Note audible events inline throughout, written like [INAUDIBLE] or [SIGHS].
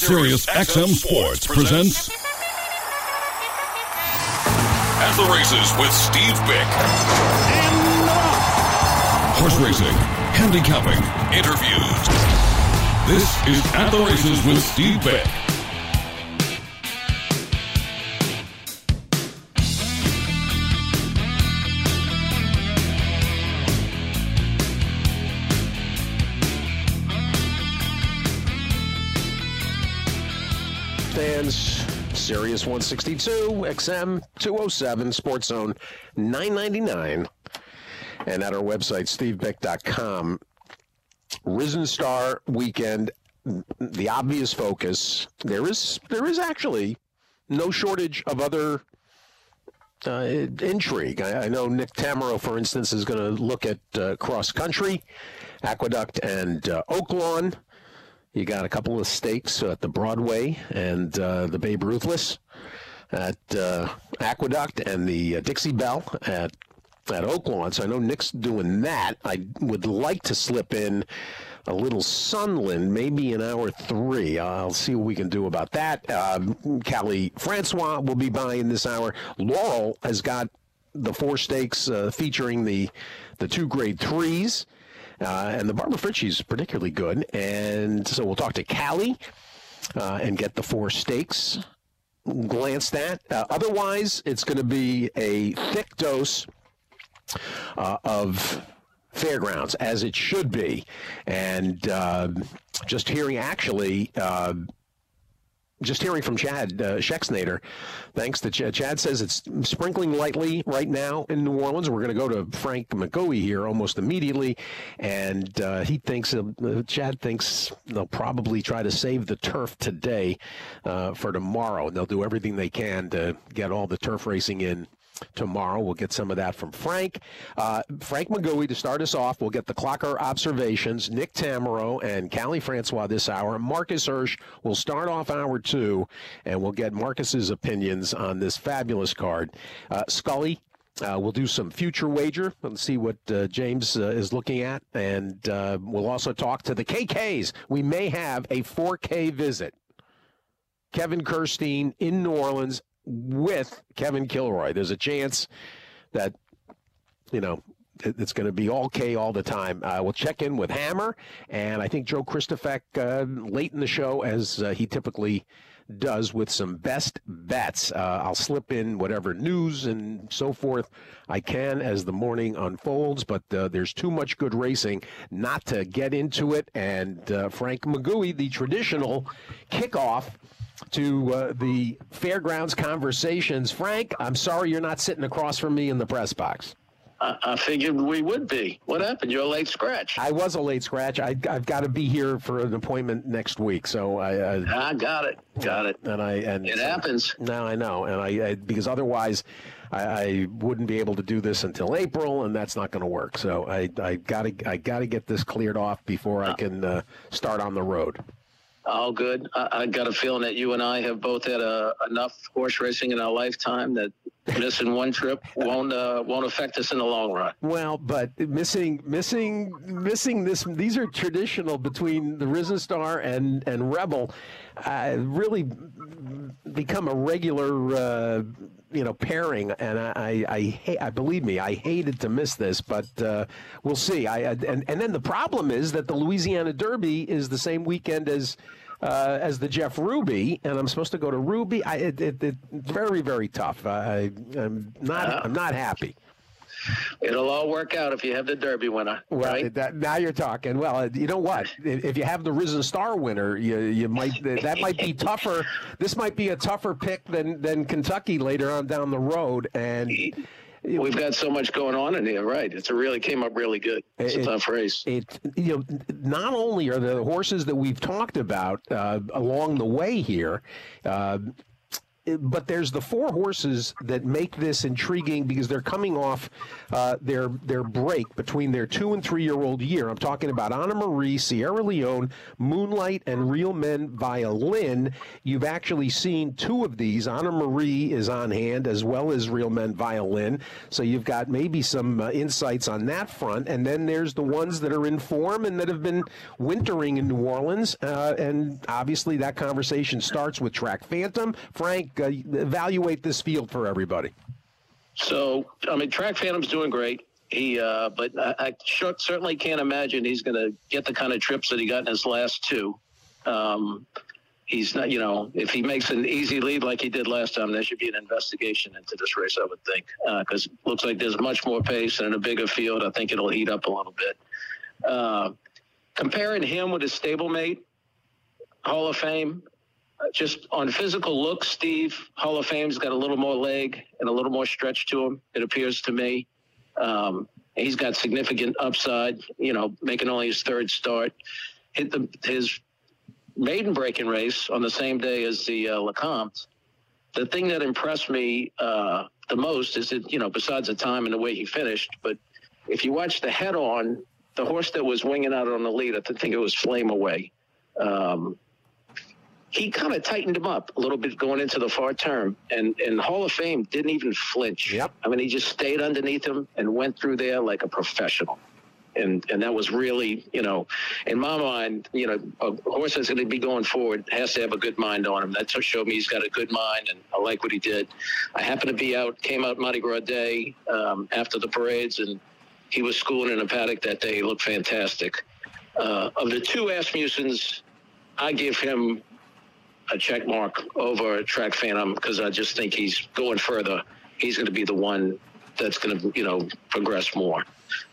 Sirius XM Sports presents At the Races with Steve Byk. Horse racing, handicapping, interviews. This is At the Races with Steve Byk. Fans, Sirius 162, XM 207, Sports Zone 999, and at our website, stevebyk.com. Risen Star Weekend, the obvious focus. There is there is actually no shortage of other uh, intrigue. I, I know Nick Tammaro, for instance, is going to look at uh, cross country, Aqueduct, and uh, Oaklawn. You got a couple of stakes at the Broadway and uh, the Babe Ruthless at uh, Aqueduct and the uh, Dixie Belle at at Oaklawn. So I know Nick's doing that. I would like to slip in a little Sunland, maybe in hour three. I'll see what we can do about that. Um, Kali Francois will be by in this hour. Laurel has got the four stakes uh, featuring the the two grade threes. Uh, and the Barbara Fritchie's particularly good. And so we'll talk to Kali uh, and get the four stakes glanced at. Uh, otherwise, it's going to be a thick dose uh, of fairgrounds, as it should be. And uh, just hearing actually uh, just hearing from Chad uh, Schexnader, thanks to Chad. Chad says it's sprinkling lightly right now in New Orleans. We're going to go to Frank McGoey here almost immediately, and uh, he thinks uh, Chad thinks they'll probably try to save the turf today uh, for tomorrow. And they'll do everything they can to get all the turf racing in tomorrow. We'll get some of that from Frank. Uh, Frank McGoey to start us off. We'll get the clocker observations. Nick Tammaro and Kali Francois this hour. Marcus Hersh will start off hour two, and we'll get Marcus's opinions on this fabulous card. Uh, Scully. Uh, we'll do some future wager and see what uh, James uh, is looking at. And uh, we'll also talk to the KKs. We may have a 4K visit. Kevin Kerstein in New Orleans with Kevin Kilroy. There's a chance that, you know, it's going to be all K all the time. Uh, we'll check in with Hammer, and I think Joe Kristufek uh, late in the show, as uh, he typically does with some best bets. Uh, I'll slip in whatever news and so forth I can as the morning unfolds, but uh, there's too much good racing not to get into it. And uh, Frank McGoey, the traditional kickoff to uh, the fairgrounds conversations. Frank, I'm sorry you're not sitting across from me in the press box. I, I figured we would be. What happened? You're a late scratch. I was a late scratch. I, have got to be here for an appointment next week, so I. I, I got it. Got it. And I and it happens. Now I know, and I, I because otherwise. I, I, wouldn't be able to do this until April, and that's not going to work. So I, I got to I got to get this cleared off before I uh. can uh, start on the road. All good. I, I, got a feeling that you and I have both had enough horse racing in our lifetime that missing one trip won't uh, won't affect us in the long run. Well, but missing missing missing this these are traditional between the Risen Star and and Rebel, uh, really become a regular. Uh, you know pairing, and I, I, I, hate, I believe me, I hated to miss this, but uh, we'll see. I and and then the problem is that the Louisiana Derby is the same weekend as uh, as the Jeff Ruby, and I'm supposed to go to Ruby. I, it, it, it's very, very tough. I, am not, uh, I'm not happy. It'll all work out if you have the Derby winner. Well, right? that, now you're talking. Well, uh, you know what? If you have the Risen Star winner, you you might that might be tougher. This might be a tougher pick than than Kentucky later on down the road, and We've got so much going on in here, right? It's a really came up really good. It's it, a tough race. It you know, not only are the horses that we've talked about uh, along the way here. Uh, but there's the four horses that make this intriguing because they're coming off uh, their their break between their two and three year old year. I'm talking about Honor Marie, Sierra Leone, Moonlight, and Real Men Violin. You've actually seen two of these. Honor Marie is on hand as well as Real Men Violin. So you've got maybe some uh, insights on that front. And then there's the ones that are in form and that have been wintering in New Orleans. Uh, and obviously that conversation starts with Track Phantom. Frank, uh, evaluate this field for everybody. So, I mean, Track Phantom's doing great. He, uh, but I, I sure, certainly can't imagine he's going to get the kind of trips that he got in his last two. Um, he's not, you know, if he makes an easy lead like he did last time, there should be an investigation into this race, I would think, because uh, looks like there's much more pace and in a bigger field. I think it'll heat up a little bit. Uh, comparing him with his stablemate, Hall of Fame, just on physical looks, Steve, Hall of Fame's got a little more leg and a little more stretch to him, it appears to me. Um, he's got significant upside, you know, making only his third start. Hit the, his maiden breaking race on the same day as the uh, Lecomte. The thing that impressed me uh, the most is that, you know, besides the time and the way he finished, but if you watch the head on, the horse that was winging out on the lead, I think it was Flame Away. Um, he kind of tightened him up a little bit going into the far term. And, and Hall of Fame didn't even flinch. Yep. I mean, he just stayed underneath him and went through there like a professional. And, and that was really, you know, in my mind, you know, a horse that's going to be going forward has to have a good mind on him. That showed me he's got a good mind, and I like what he did. I happened to be out, came out Mardi Gras Day um, after the parades, and he was schooling in a paddock that day. He looked fantastic. Uh, of the two Asmussens, I give him a check mark over Track Phantom because I just think he's going further. He's going to be the one that's going to, you know, progress more.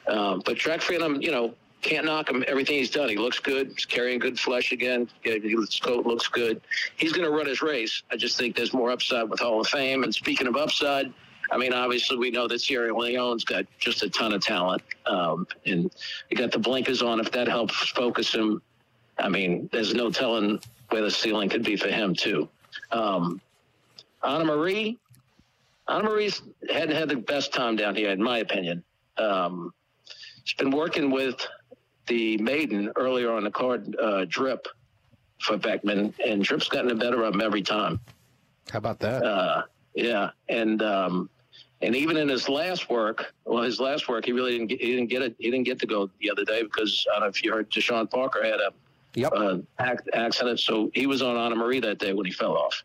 Um, but Track Phantom, you know, can't knock him. Everything he's done, he looks good. He's carrying good flesh again. His coat looks good. He's going to run his race. I just think there's more upside with Hall of Fame. And speaking of upside, I mean, obviously we know that Sierra Leone's got just a ton of talent, um, and he got the blinkers on. If that helps focus him, I mean, there's no telling where the ceiling could be for him too. Um, Honor Marie, Honor Marie's hadn't had the best time down here, in my opinion. Um, she's been working with the maiden earlier on the card, uh, Drip, for Beckman, and Drip's gotten the better of him every time. How about that? Uh, yeah, and um, and even in his last work, well, his last work, he really didn't get, he didn't get it. He didn't get to go the other day because I don't know if you heard Deshawn Parker had a Yep. uh, accident. So he was on Honor Marie that day when he fell off.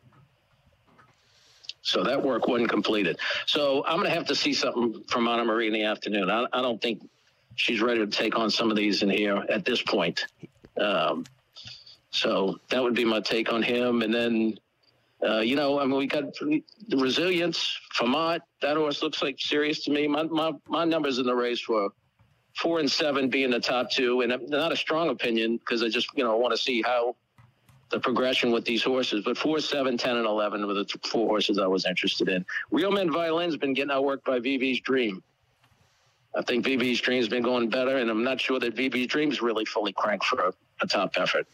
So that work wasn't completed. So I'm going to have to see something from Honor Marie in the afternoon. I, I, don't think she's ready to take on some of these in here at this point. Um, so that would be my take on him. And then, uh, you know, I mean, we got the resilience. Vermont, that horse looks like serious to me. My, my, my numbers in the race were four and seven being the top two, and not a strong opinion because I just you know want to see how the progression with these horses. But four, seven, ten, and eleven were the four horses I was interested in. Real Men Violin's been getting outworked by VV's Dream. I think VV's Dream's been going better, and I'm not sure that VV's Dream's really fully cranked for a, a top effort.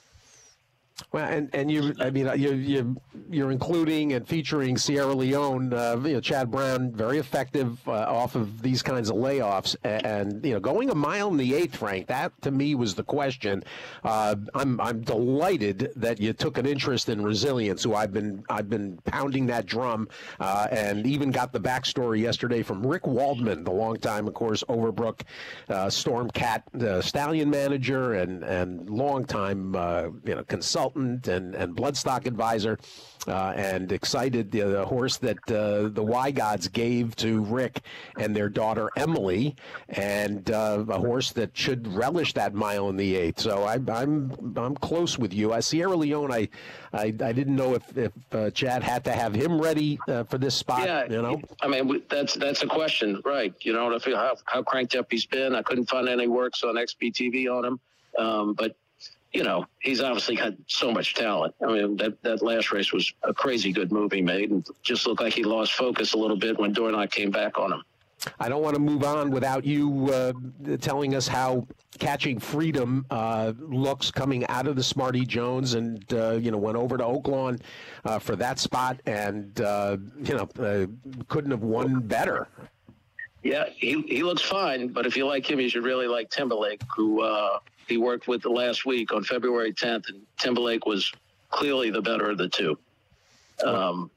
Well, and, and you, I mean, you, you, you're including and featuring Sierra Leone, uh, you know, Chad Brown, very effective uh, off of these kinds of layoffs. And, and, you know, going a mile in the eighth, Frank, that to me was the question. Uh, I'm, I'm delighted that you took an interest in resilience, who I've been, I've been pounding that drum uh, and even got the backstory yesterday from Rick Waldman, the longtime, of course, Overbrook uh, Storm Cat uh, stallion manager and, and longtime, you know, consultant consultant and, and bloodstock advisor, uh, and excited the, the horse that uh, the Y Gods gave to Rick and their daughter Emily, and uh, a horse that should relish that mile in the eighth. So I, am I'm I'm close with you. Uh, Sierra Leone, I, I I didn't know if if uh, Chad had to have him ready uh, for this spot. Yeah, you know. I mean that's that's a question, right? You know, how how cranked up he's been. I couldn't find any works on XBTV on him. Um, but you know, he's obviously had so much talent. I mean, that, that last race was a crazy good move he made and just looked like he lost focus a little bit when Dornoch came back on him. I don't want to move on without you uh, telling us how catching freedom uh, looks coming out of the Smarty Jones, and uh, you know went over to Oaklawn uh, for that spot, and uh, you know uh, couldn't have won better. Yeah, he he looks fine, but if you like him, you should really like Timberlake, who he worked with the last week on February 10th, and Timberlake was clearly the better of the two. Um,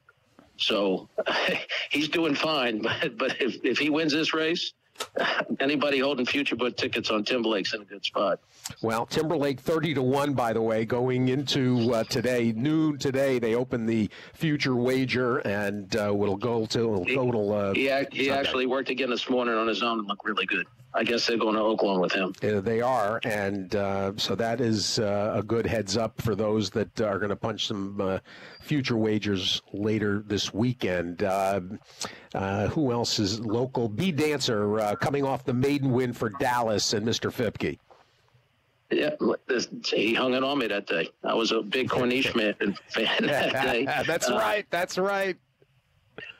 so [LAUGHS] he's doing fine, [LAUGHS] but but if, if he wins this race, [LAUGHS] anybody holding future book tickets on Timberlake's in a good spot. Well, Timberlake thirty to one, by the way, going into uh, today noon today. They open the future wager, and uh, will go to total. Uh, he, he actually worked again this morning on his own and looked really good. I guess they're going to Oaklawn with him. Uh, they are, and uh, so that is uh, a good heads up for those that are going to punch some uh, future wagers later this weekend. Uh, uh, who else is local? B Dancer coming off the maiden win for Dallas and Mr. Fipke. Yeah, he hung it on me that day. I was a big Corniche [LAUGHS] man, fan that day. [LAUGHS] That's right. That's right.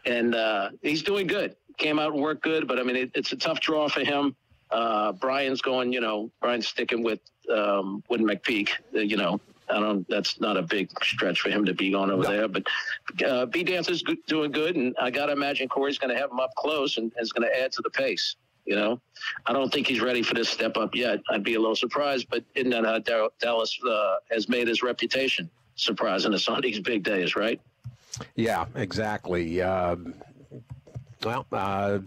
And he's doing good came out and worked good, but I mean, it, it's a tough draw for him. Uh, Brian's going, you know, Brian's sticking with um, with McPeek. Uh, you know, I don't. That's not a big stretch for him to be going over no. there. But uh, B Dance is good, doing good, and I got to imagine Corey's going to have him up close and is going to add to the pace. You know, I don't think he's ready for this step up yet. I'd be a little surprised, but in that uh, Dallas uh, has made his reputation surprising us on these big days, right? Yeah, exactly. Um, well, uh,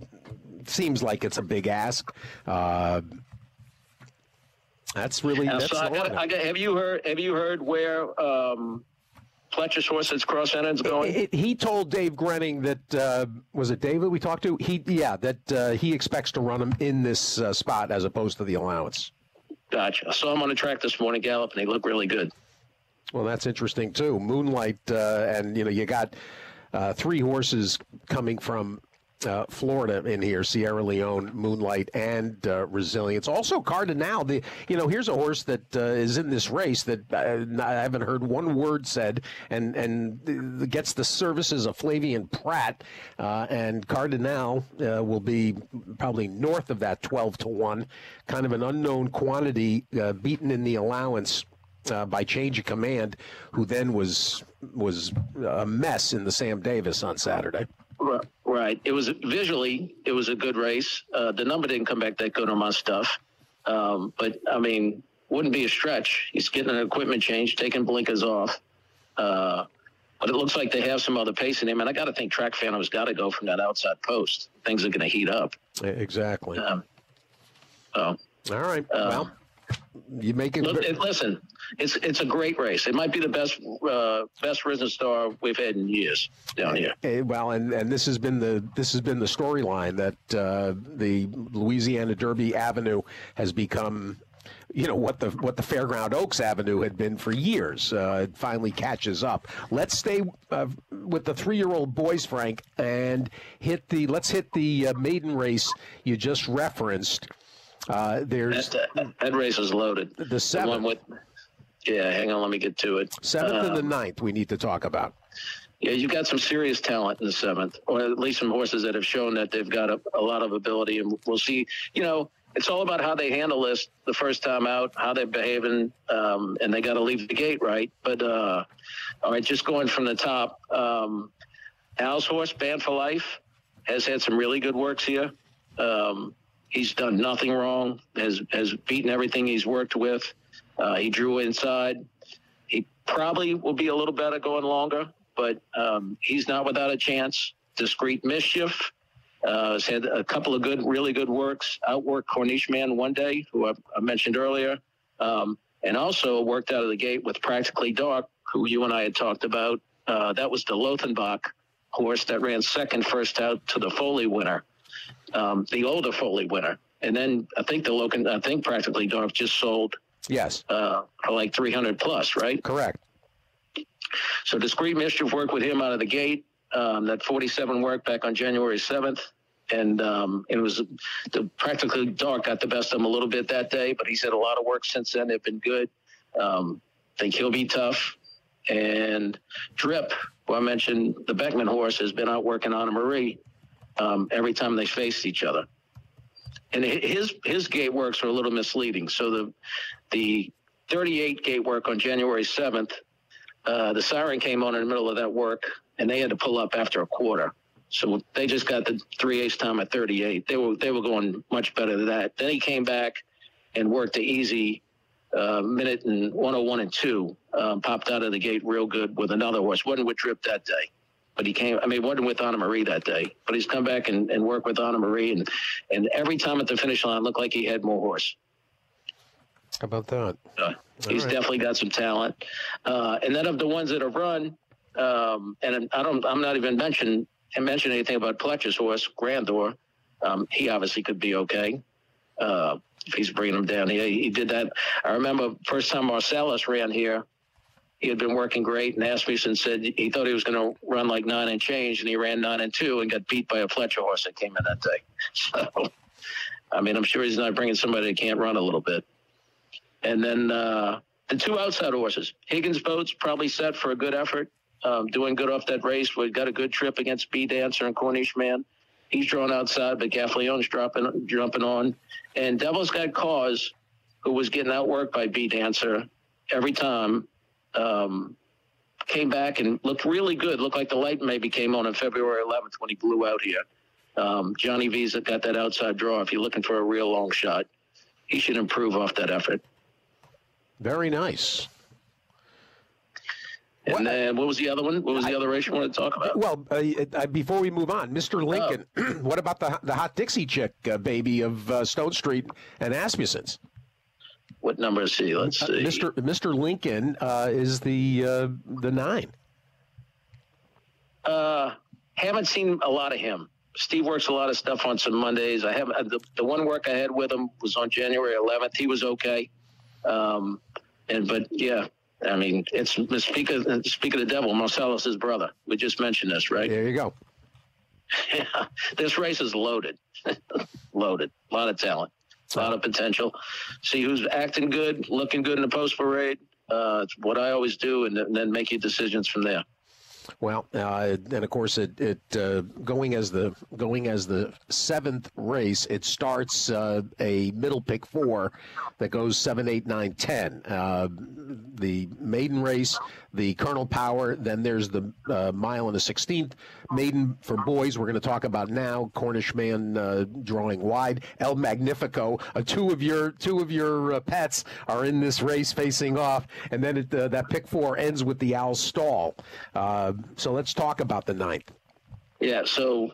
seems like it's a big ask. Uh, that's really. That's so I got, I got, have you heard? Have you heard where um, Pletcher's horse's cross end's going? It, it, he told Dave Grening that uh, was it David we talked to. He yeah that uh, he expects to run him in this uh, spot as opposed to the allowance. Gotcha. I saw him on the track this morning, Gallop, and he looked really good. Well, that's interesting too. Moonlight, uh, and you know you got uh, three horses coming from uh, Florida in here, Sierra Leone, Moonlight, and uh, Resilience. Also, Cardinal. The you know here's a horse that uh, is in this race that uh, I haven't heard one word said, and and gets the services of Flavien Prat, uh, and Cardinal uh, will be probably north of that twelve to one, kind of an unknown quantity, beaten in the allowance. by change of command, who then was was a mess in the Sam Davis on Saturday. Right. It was visually, it was a good race. Uh, the number didn't come back that good on my stuff, um, but I mean, wouldn't be a stretch. He's getting an equipment change, taking blinkers off. Uh, but it looks like they have some other pace in him, and I got to think Track Phantom's got to go from that outside post. Things are going to heat up. Exactly. Um, so. All right. Um, well, you make it. Listen, it's it's a great race. It might be the best uh, best risen star we've had in years down here. Eh, well, and, and this has been the this has been the storyline that uh, the Louisiana Derby Avenue has become you know what the what the Fairground Oaks Avenue had been for years. Uh, it finally catches up. Let's stay uh, with the three-year-old boys, Frank, and hit the let's hit the uh, maiden race you just referenced. Uh, there's that, that, race is loaded. The seventh. The with, yeah, hang on, let me get to it. Seventh um, and the um, ninth, we need to talk about. Yeah, you've got some serious talent in the seventh, or at least some horses that have shown that they've got a, a lot of ability, and we'll see. You know, it's all about how they handle this the first time out, how they're behaving, um, and they got to leave the gate right. But uh, all right, just going from the top, um, Al's horse, Band for Life, has had some really good works here. Um, He's done nothing wrong. Has has beaten everything he's worked with. Uh, he drew inside. He probably will be a little better going longer, but um, he's not without a chance. Discreet mischief uh, has had a couple of good, really good works. Outworked Corniche Man one day, who I, I mentioned earlier, um, and also worked out of the gate with Practically Dark, who you and I had talked about. Uh, that was the Lothenbach horse that ran second first out to the Foley winner um, the older Foley winner. And then I think the Logan, I think practically Dark just sold. Yes. Uh, for like 300 plus, right? Correct. So discreet mischief worked with him out of the gate. Um, that 47 worked back on January 7th. And um, it was the practically dark got the best of him a little bit that day, but he's had a lot of work since then. They've been good. Um, think he'll be tough. And Drip, who I mentioned, the Beckman horse has been out working Honor Marie um, every time they faced each other. And his his gate works are a little misleading. So the the 38 gate work on January 7th, uh, the siren came on in the middle of that work, and they had to pull up after a quarter. So they just got the three eighths time at 38. They were they were going much better than that. Then he came back and worked the easy uh, minute and 101 and two. Um, popped out of the gate real good with another horse. wasn't with Trip that day, but he came. I mean, he wasn't with Honor Marie that day, but he's come back and, and worked with Honor Marie, and and every time at the finish line looked like he had more horse. How about that? Uh, he's right. definitely got some talent. Uh, and then of the ones that have run, um, and I don't, I'm not even mentioning mention anything about Pletcher's horse, Grandeur. Um, he obviously could be okay uh, if he's bringing him down. He, he did that. I remember first time Marcellus ran here. He had been working great, and Asmussen said he thought he was going to run like nine and change, and he ran nine and two and got beat by a Pletcher horse that came in that day. [LAUGHS] So, I mean, I'm sure he's not bringing somebody that can't run a little bit. And then uh, the two outside horses, Higgins boats probably set for a good effort, um, doing good off that race. We got a good trip against B Dancer and Cornish Man. He's drawn outside, but Gaffalione's dropping, jumping on. And Devil's Got Cause, who was getting outworked by B Dancer every time, um, came back and looked really good. Looked like the light maybe came on on February 11th when he blew out here. Um, Johnny Visa got that outside draw. If you're looking for a real long shot, he should improve off that effort. Very nice. And what, then what was the other one? What was the other race you wanted to talk about? Well, uh, uh, before we move on, Mr. Lincoln, oh. [CLEARS THROAT] what about the the hot Dixie chick uh, baby of uh, Stone Street and Asmussen's? What number is he? Let's uh, see. Mr. Mr. Lincoln uh, is the the nine. Uh, haven't seen a lot of him. Steve works a lot of stuff on some Mondays. I have the, the one work I had with him was on January 11th. He was okay. Um, and but yeah, I mean, it's speak of speak of the devil, Marcellus' brother. We just mentioned this, right? There you go. [LAUGHS] Yeah, this race is loaded, [LAUGHS] loaded. A lot of talent, a lot of potential. See who's acting good, looking good in the post parade. Uh, it's what I always do, and then make your decisions from there. Well, uh, and of course, it, it uh, going as the going as the seventh race, it starts uh, a middle pick four that goes seven, eight, nine, ten. Uh, the maiden race, the Colonel Power. Then there's the uh, mile and the sixteenth maiden for boys. We're going to talk about now. Cornish man uh, drawing wide. El Magnifico. two of your two of your pets are in this race facing off, and then it, that pick four ends with the Owl Stall. So let's talk about the ninth. Yeah, so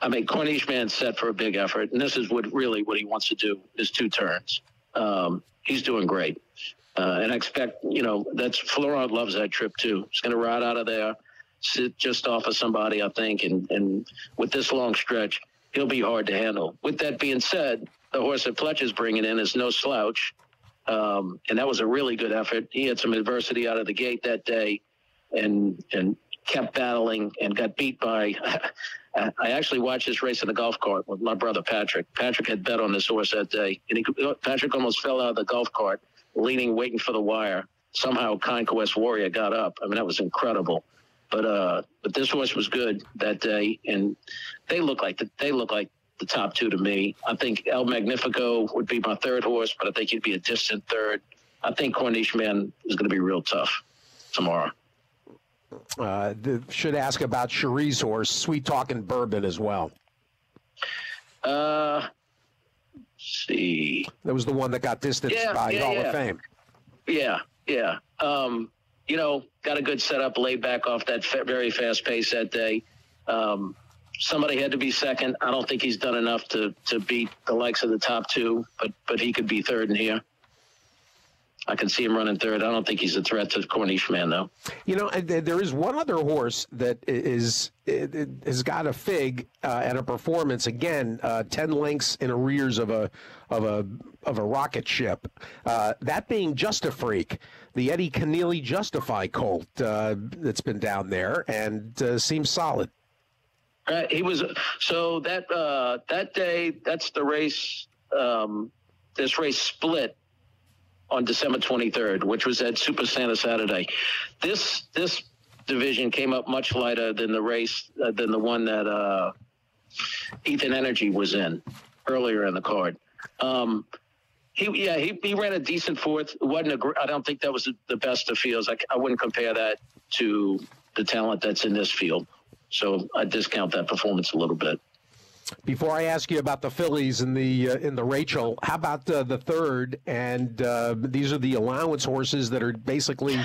I mean, Cornish man set for a big effort, and this is what really what he wants to do is two turns. Um, he's doing great, uh, and I expect you know that's Florent loves that trip too. He's going to ride out of there, sit just off of somebody, I think, and and with this long stretch, he'll be hard to handle. With that being said, the horse that Pletcher's bringing in is no slouch, um, and that was a really good effort. He had some adversity out of the gate that day, and and kept battling and got beat by. [LAUGHS] I actually watched this race in the golf cart with my brother Patrick. Patrick had bet on this horse that day, and he, Patrick almost fell out of the golf cart, leaning, waiting for the wire. Somehow, Conquest Warrior got up. I mean, that was incredible. But uh, but this horse was good that day, and they look like the, they look like the top two to me. I think El Magnifico would be my third horse, but I think he'd be a distant third. I think Cornish Man is going to be real tough tomorrow. Uh, should ask about Cherie's horse, Sweet Talking Bourbon, as well. Uh, see. That was the one that got distanced yeah, by yeah, Hall yeah. of Fame. Yeah, yeah. Um, you know, got a good setup, laid back off that very fast pace that day. Um, somebody had to be second. I don't think he's done enough to to beat the likes of the top two, but but he could be third in here. I can see him running third. I don't think he's a threat to Cornish man, though. You know, there is one other horse that is has got a fig uh, and a performance again, uh, ten lengths in arrears of a of a of a rocket ship. Uh, that being just a freak, the Eddie Kenneally Justify Colt uh, that's been down there and uh, seems solid. Uh, he was so that that day. That's the race. Um, this race split on December 23rd, which was at Super Santa Saturday. This this division came up much lighter than the race uh, than the one that uh, Ethan Energy was in earlier in the card. Um, he yeah he, he ran a decent fourth. Wasn't I don't think that was the best of fields. I, I wouldn't compare that to the talent that's in this field. So I discount that performance a little bit. Before I ask you about the Phillies and the uh, in the Rachel, how about uh, the third? And uh, these are the allowance horses that are basically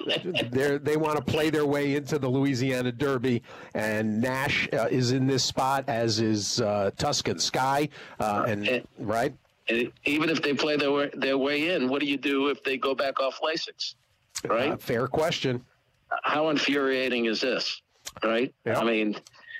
[LAUGHS] they they want to play their way into the Louisiana Derby. And Nash uh, is in this spot, as is uh, Tuscan Sky, uh, and, and right. And even if they play their way, their way in, what do you do if they go back off Lasix? Right. fair question. How infuriating is this? Right. I mean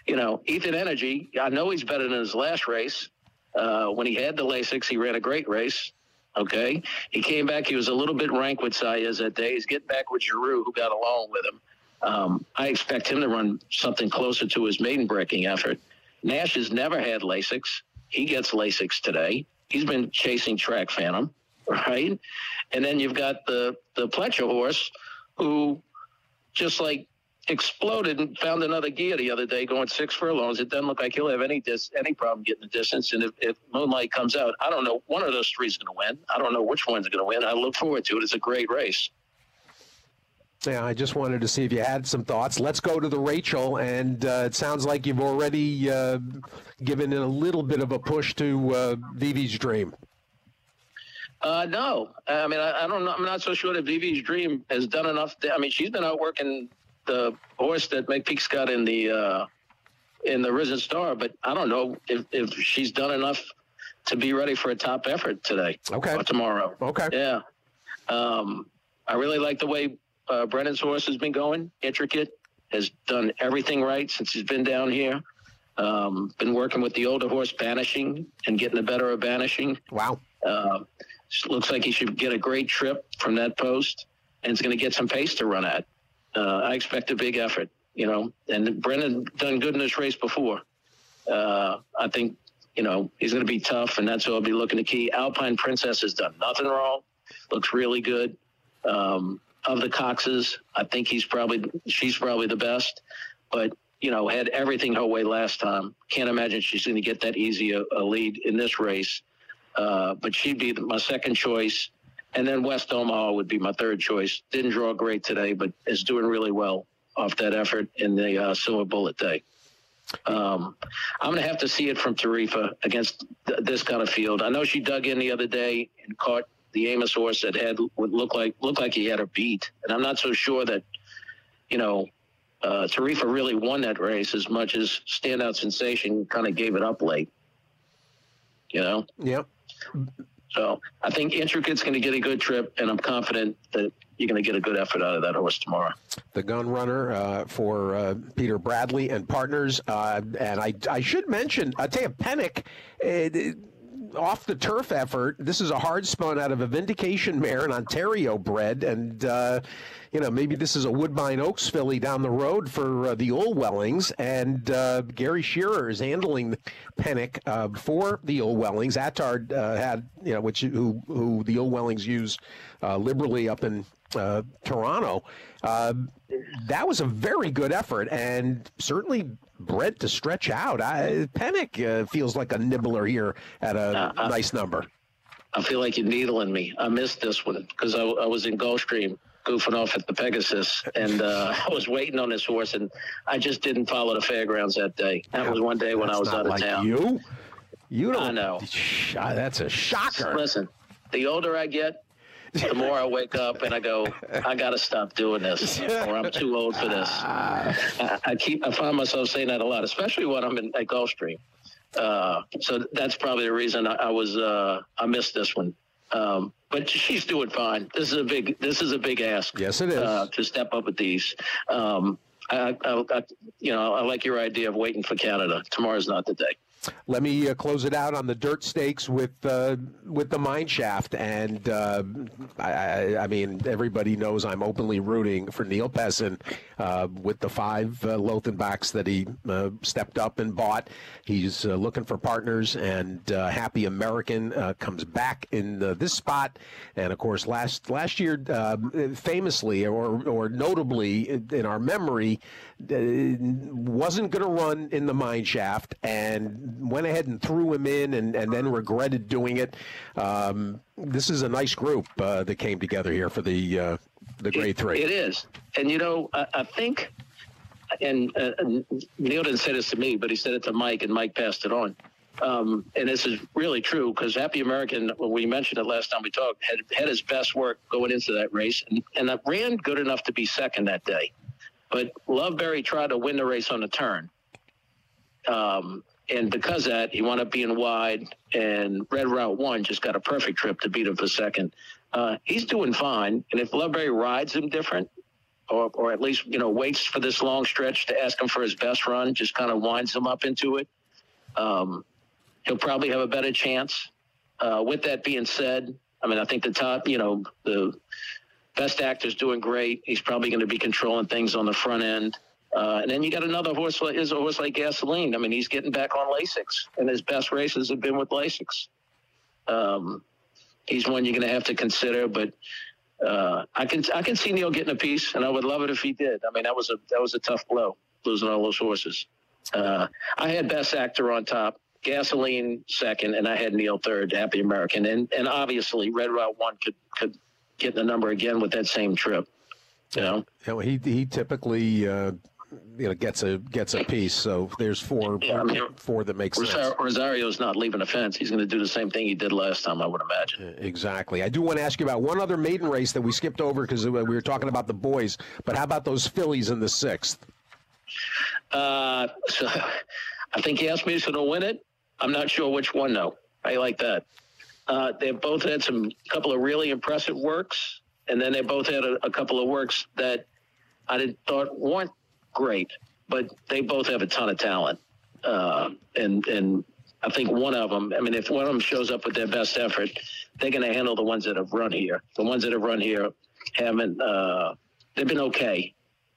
you know, Ethan Energy, I know he's better than his last race. Uh, when he had the Lasix, he ran a great race. Okay. He came back. He was a little bit rank with Saez that day. He's getting back with Geroux, who got along with him. Um, I expect him to run something closer to his maiden breaking effort. Nash has never had Lasix. He gets Lasix today. He's been chasing Track Phantom, [LAUGHS] right? And then you've got the the Pletcher horse, who just like exploded and found another gear the other day going six furlongs. It doesn't look like he'll have any dis- any problem getting the distance. And if, if Moonlight comes out, I don't know. One of those three is going to win. I don't know which one's going to win. I look forward to it. It's a great race. Yeah, I just wanted to see if you had some thoughts. Let's go to the Rachel, and uh, it sounds like you've already uh, given it a little bit of a push to uh, Vivi's Dream. Uh, no, I mean I, I, don't know. I'm not so sure that Vivi's Dream has done enough. To, I mean, she's been out working the horse that McPeek's got in the uh, in the Risen Star, but I don't know if, if she's done enough to be ready for a top effort today. Okay. Or tomorrow. Okay. Yeah. Um, I really like the way uh, Brennan's horse has been going. Intricate has done everything right since he's been down here. Um, been working with the older horse banishing and getting the better of banishing. Wow. Uh, looks like he should get a great trip from that post and it's going to get some pace to run at uh, I expect a big effort, you know. And Brennan done good in this race before. Uh, I think, you know, he's going to be tough, and that's what I'll be looking to key. Alpine Princess has done nothing wrong. Looks really good. Um, of the Coxes, I think he's probably she's probably the best, but you know had everything her way last time. Can't imagine she's going to get that easy a, a lead in this race. Uh, but she'd be my second choice. And then West Omaha would be my third choice. Didn't draw great today, but is doing really well off that effort in the uh, Silver Bullet Day. Um, I'm going to have to see it from Tarifa against th- this kind of field. I know she dug in the other day and caught the Amoss horse that had would look like looked like he had a beat, and I'm not so sure that you know uh, Tarifa really won that race as much as standout sensation kind of gave it up late. You know. Yep. So I think Intricate's going to get a good trip, and I'm confident that you're going to get a good effort out of that horse tomorrow. The gun runner uh, for uh, Peter Bradley and partners. Uh, and I, I should mention, tell you, Pennick. Off the turf effort. This is a hard spun out of a Vindication mare, an Ontario bred, and uh, you know maybe this is a Woodbine Oaks filly down the road for uh, the Olwellings. And uh, Gary Shearer is handling Pennick uh, for the Olwellings. Attard uh, had you know which who who the Olwellings use uh, liberally up in Toronto. that was a very good effort, and certainly bred to stretch out. I, Pennick uh, feels like a nibbler here at a uh, uh, nice number. I feel like you're needling me. I missed this one because I, I, was in Gulfstream goofing off at the Pegasus, and uh, [LAUGHS] I was waiting on this horse, and I just didn't follow the fairgrounds that day. That was one day when I was out of like town. You, you don't I know. That's a shocker. Listen, the older I get, the more I wake up and I go, I got to stop doing this, or I'm too old for this. [LAUGHS] I, I, keep, I find myself saying that a lot, especially when I'm in at Gulfstream. Uh, so that's probably the reason I, I was uh, I missed this one. Um, but she's doing fine. This is a big this is a big ask. Yes, it is uh, to step up with these. Um, I, I, you know, I like your idea of waiting for Canada. Tomorrow's not the day. Let me uh, close it out on the dirt stakes with uh, with the mine shaft, and uh, I, I, mean everybody knows I'm openly rooting for Neil Pessin uh, with the five uh, Lothenbachs that he uh, stepped up and bought. He's looking for partners, and Happy American comes back in this spot, and of course last last year, famously or or notably in our memory, wasn't going to run in the mine shaft and went ahead and threw him in and, and then regretted doing it. Um, this is a nice group uh, that came together here for the uh, the grade three. It is, and you know, I, I think, and uh, Neil didn't say this to me, but he said it to Mike, and Mike passed it on. Um, and this is really true because Happy American, when we mentioned it last time we talked, had had his best work going into that race, and, and ran good enough to be second that day. But Loveberry tried to win the race on the turn. Um, and because of that, he wound up being wide, and Red Route 1 just got a perfect trip to beat him for second. Uh, he's doing fine, and if Loveberry rides him different, or, or at least, you know, waits for this long stretch to ask him for his best run, just kind of winds him up into it, um, he'll probably have a better chance. Uh, with that being said, I mean, I think the top, you know, the best actor's doing great. He's probably going to be controlling things on the front end. Uh, and then you got another horse like is a horse like Gasoline. I mean, he's getting back on Lasix, and his best races have been with Lasix. Um, he's one you're going to have to consider, but uh, I can I can see Neil getting a piece, and I would love it if he did. I mean, that was a that was a tough blow losing all those horses. Uh, I had best actor on top, Gasoline second, and I had Neil third, Happy American, and and obviously Red Route one could could get the number again with that same trip. You know, yeah, well, he he typically uh, you know gets a gets a piece. So there's four yeah, I mean, four that makes Rosario, sense. Rosario's not leaving the fence. He's going to do the same thing he did last time, I would imagine. Exactly. I do want to ask you about one other maiden race that we skipped over because we were talking about the boys. But how about those fillies in the sixth? Uh, [LAUGHS] so I think he asked me to win it. I'm not sure which one though. I like that. Uh, they've both had some couple of really impressive works, and then they both had a, a couple of works that I did, thought weren't great, but they both have a ton of talent. Uh, and and I think one of them, I mean, if one of them shows up with their best effort, they're going to handle the ones that have run here. The ones that have run here haven't, uh, they've been okay.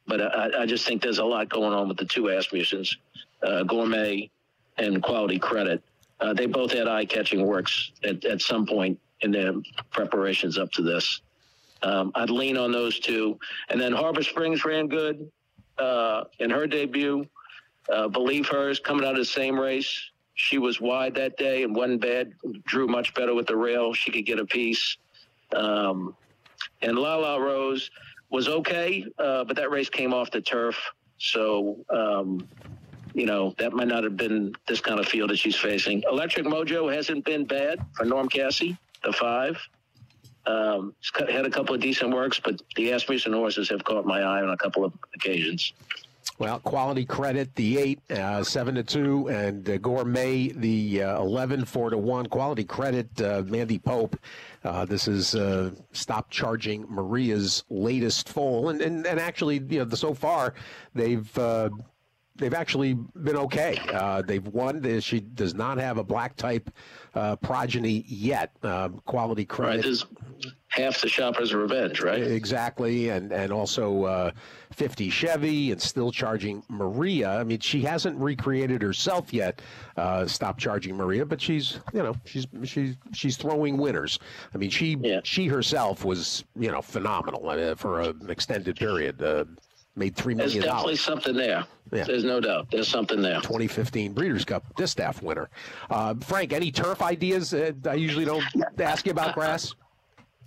But I, I, just think there's a lot going on with the two Asmussens, uh, Gourmet and Quality Credit. Uh, they both had eye catching works at, at some point in their preparations up to this. Um, I'd lean on those two. And then Harbor Springs ran good uh, in her debut. Uh, believe hers coming out of the same race. She was wide that day and wasn't bad. Drew much better with the rail. She could get a piece. Um, and La La Rose was okay, uh, but that race came off the turf. So, um, you know, that might not have been this kind of field that she's facing. Electric Mojo hasn't been bad for Norm Casse, the five. Um, had a couple of decent works, but the Asmussen horses have caught my eye on a couple of occasions. Well, quality credit, the eight, uh, seven to two, and uh, gourmet, the uh, 11, four to one. Quality credit, uh, Mandy Pope. Uh, this is uh, stop charging Maria's latest foal, and, and and actually, you know, so far they've they've actually been okay. Uh, they've won. She does not have a black type uh, progeny yet. Uh, quality credit. Right, half the shopper's revenge, right? Exactly, and and also uh, 50 Chevy and still charging Maria. I mean, she hasn't recreated herself yet. Uh, stop charging Maria, but she's you know she's she's she's throwing winners. I mean, she yeah. she herself was you know phenomenal uh, for an extended period made three million. There's definitely something there. Yeah. There's no doubt. There's something there. 2015 Breeders' Cup distaff winner. Uh, Frank, any turf ideas? Uh, I usually don't ask you about grass.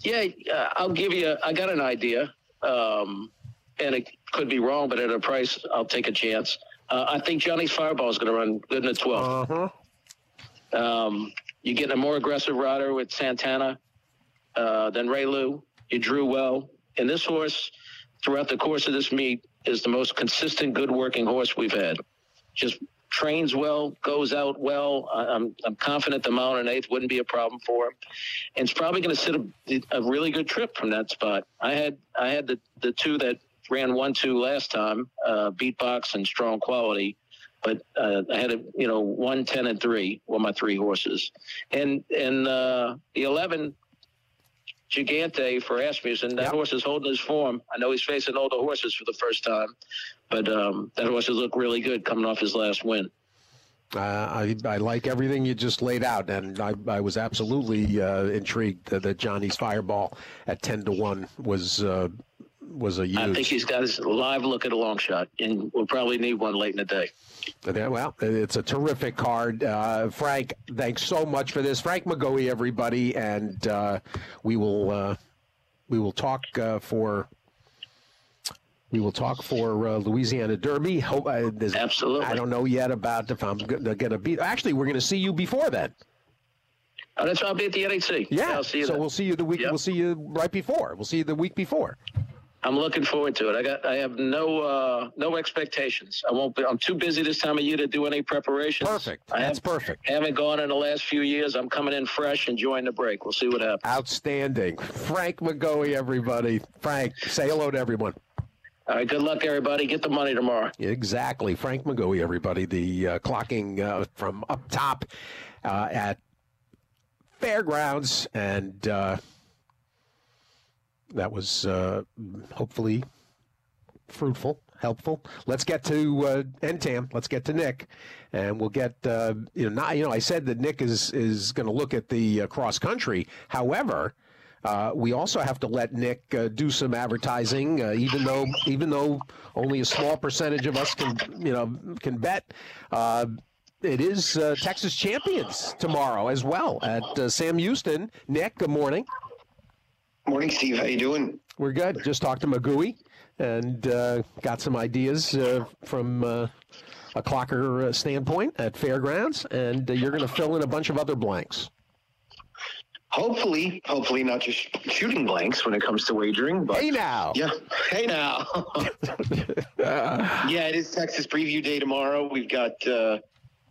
Yeah, uh, I'll give you. I got an idea, um, and it could be wrong, but at a price, I'll take a chance. Uh, I think Johnny's Fireball is going to run good in the 12th. Uh-huh. Um, you're getting a more aggressive rider with Santana uh, than Reylu. You drew well, and this horse throughout the course of this meet is the most consistent, good working horse we've had. Just trains well, goes out well. I'm, I'm confident the mile and eighth wouldn't be a problem for him. And it's probably going to sit a, a, really good trip from that spot. I had I had the, the two that ran one two last time, uh, beatbox and strong quality. but uh, I had a you know one, ten, and three were my three horses, and and uh, the eleven Gigante for Asmussen. That Yep. horse is holding his form. I know he's facing older horses for the first time, but um, that horse has looked really good coming off his last win. Uh, I, I like everything you just laid out, and I, I was absolutely uh, intrigued that, that Johnny's Fireball at ten to one was uh, was a I think he's got his live look at a long shot, and we'll probably need one late in the day. Yeah, Well, it's a terrific card, uh, Frank. Thanks so much for this, Frank McGoey, everybody, and uh, we will uh, we will talk uh, for. We will talk for uh, Louisiana Derby. Hope, uh, Absolutely. I don't know yet about if I'm going to be. Actually, we're going to see you before then. Oh, that's why I'll be at the NHC. Yeah. I'll see you. so then. we'll see you the week. Yep. We'll see you right before. We'll see you the week before. I'm looking forward to it. I got. I have no uh, no expectations. I won't. Be, I'm too busy this time of year to do any preparations. Perfect. I That's have, perfect. Haven't gone in the last few years. I'm coming in fresh, enjoying the break. We'll see what happens. Outstanding, Frank McGoey, everybody. Frank, say hello to everyone. All right. Good luck, everybody. Get the money tomorrow. Exactly, Frank McGoey, everybody. The uh, clocking uh, from up top uh, at Fairgrounds, and uh, that was uh, hopefully fruitful, helpful. Let's get to uh, NTAM. Let's get to Nick, and we'll get uh, you know. Not, you know, I said that Nick is is going to look at the uh, cross country. However. Uh, we also have to let Nick uh, do some advertising, uh, even though even though only a small percentage of us can you know can bet. Uh, it is uh, Texas champions tomorrow as well at uh, Sam Houston. Nick, good morning. Morning, Steve. How you doing? We're good. Just talked to McGoey and uh, got some ideas uh, from uh, a clocker uh, standpoint at Fairgrounds, and uh, you're going to fill in a bunch of other blanks. Hopefully, hopefully not just shooting blanks when it comes to wagering, but Hey now. yeah. [LAUGHS] Hey now. [LAUGHS] yeah, it is Texas preview day tomorrow. We've got uh,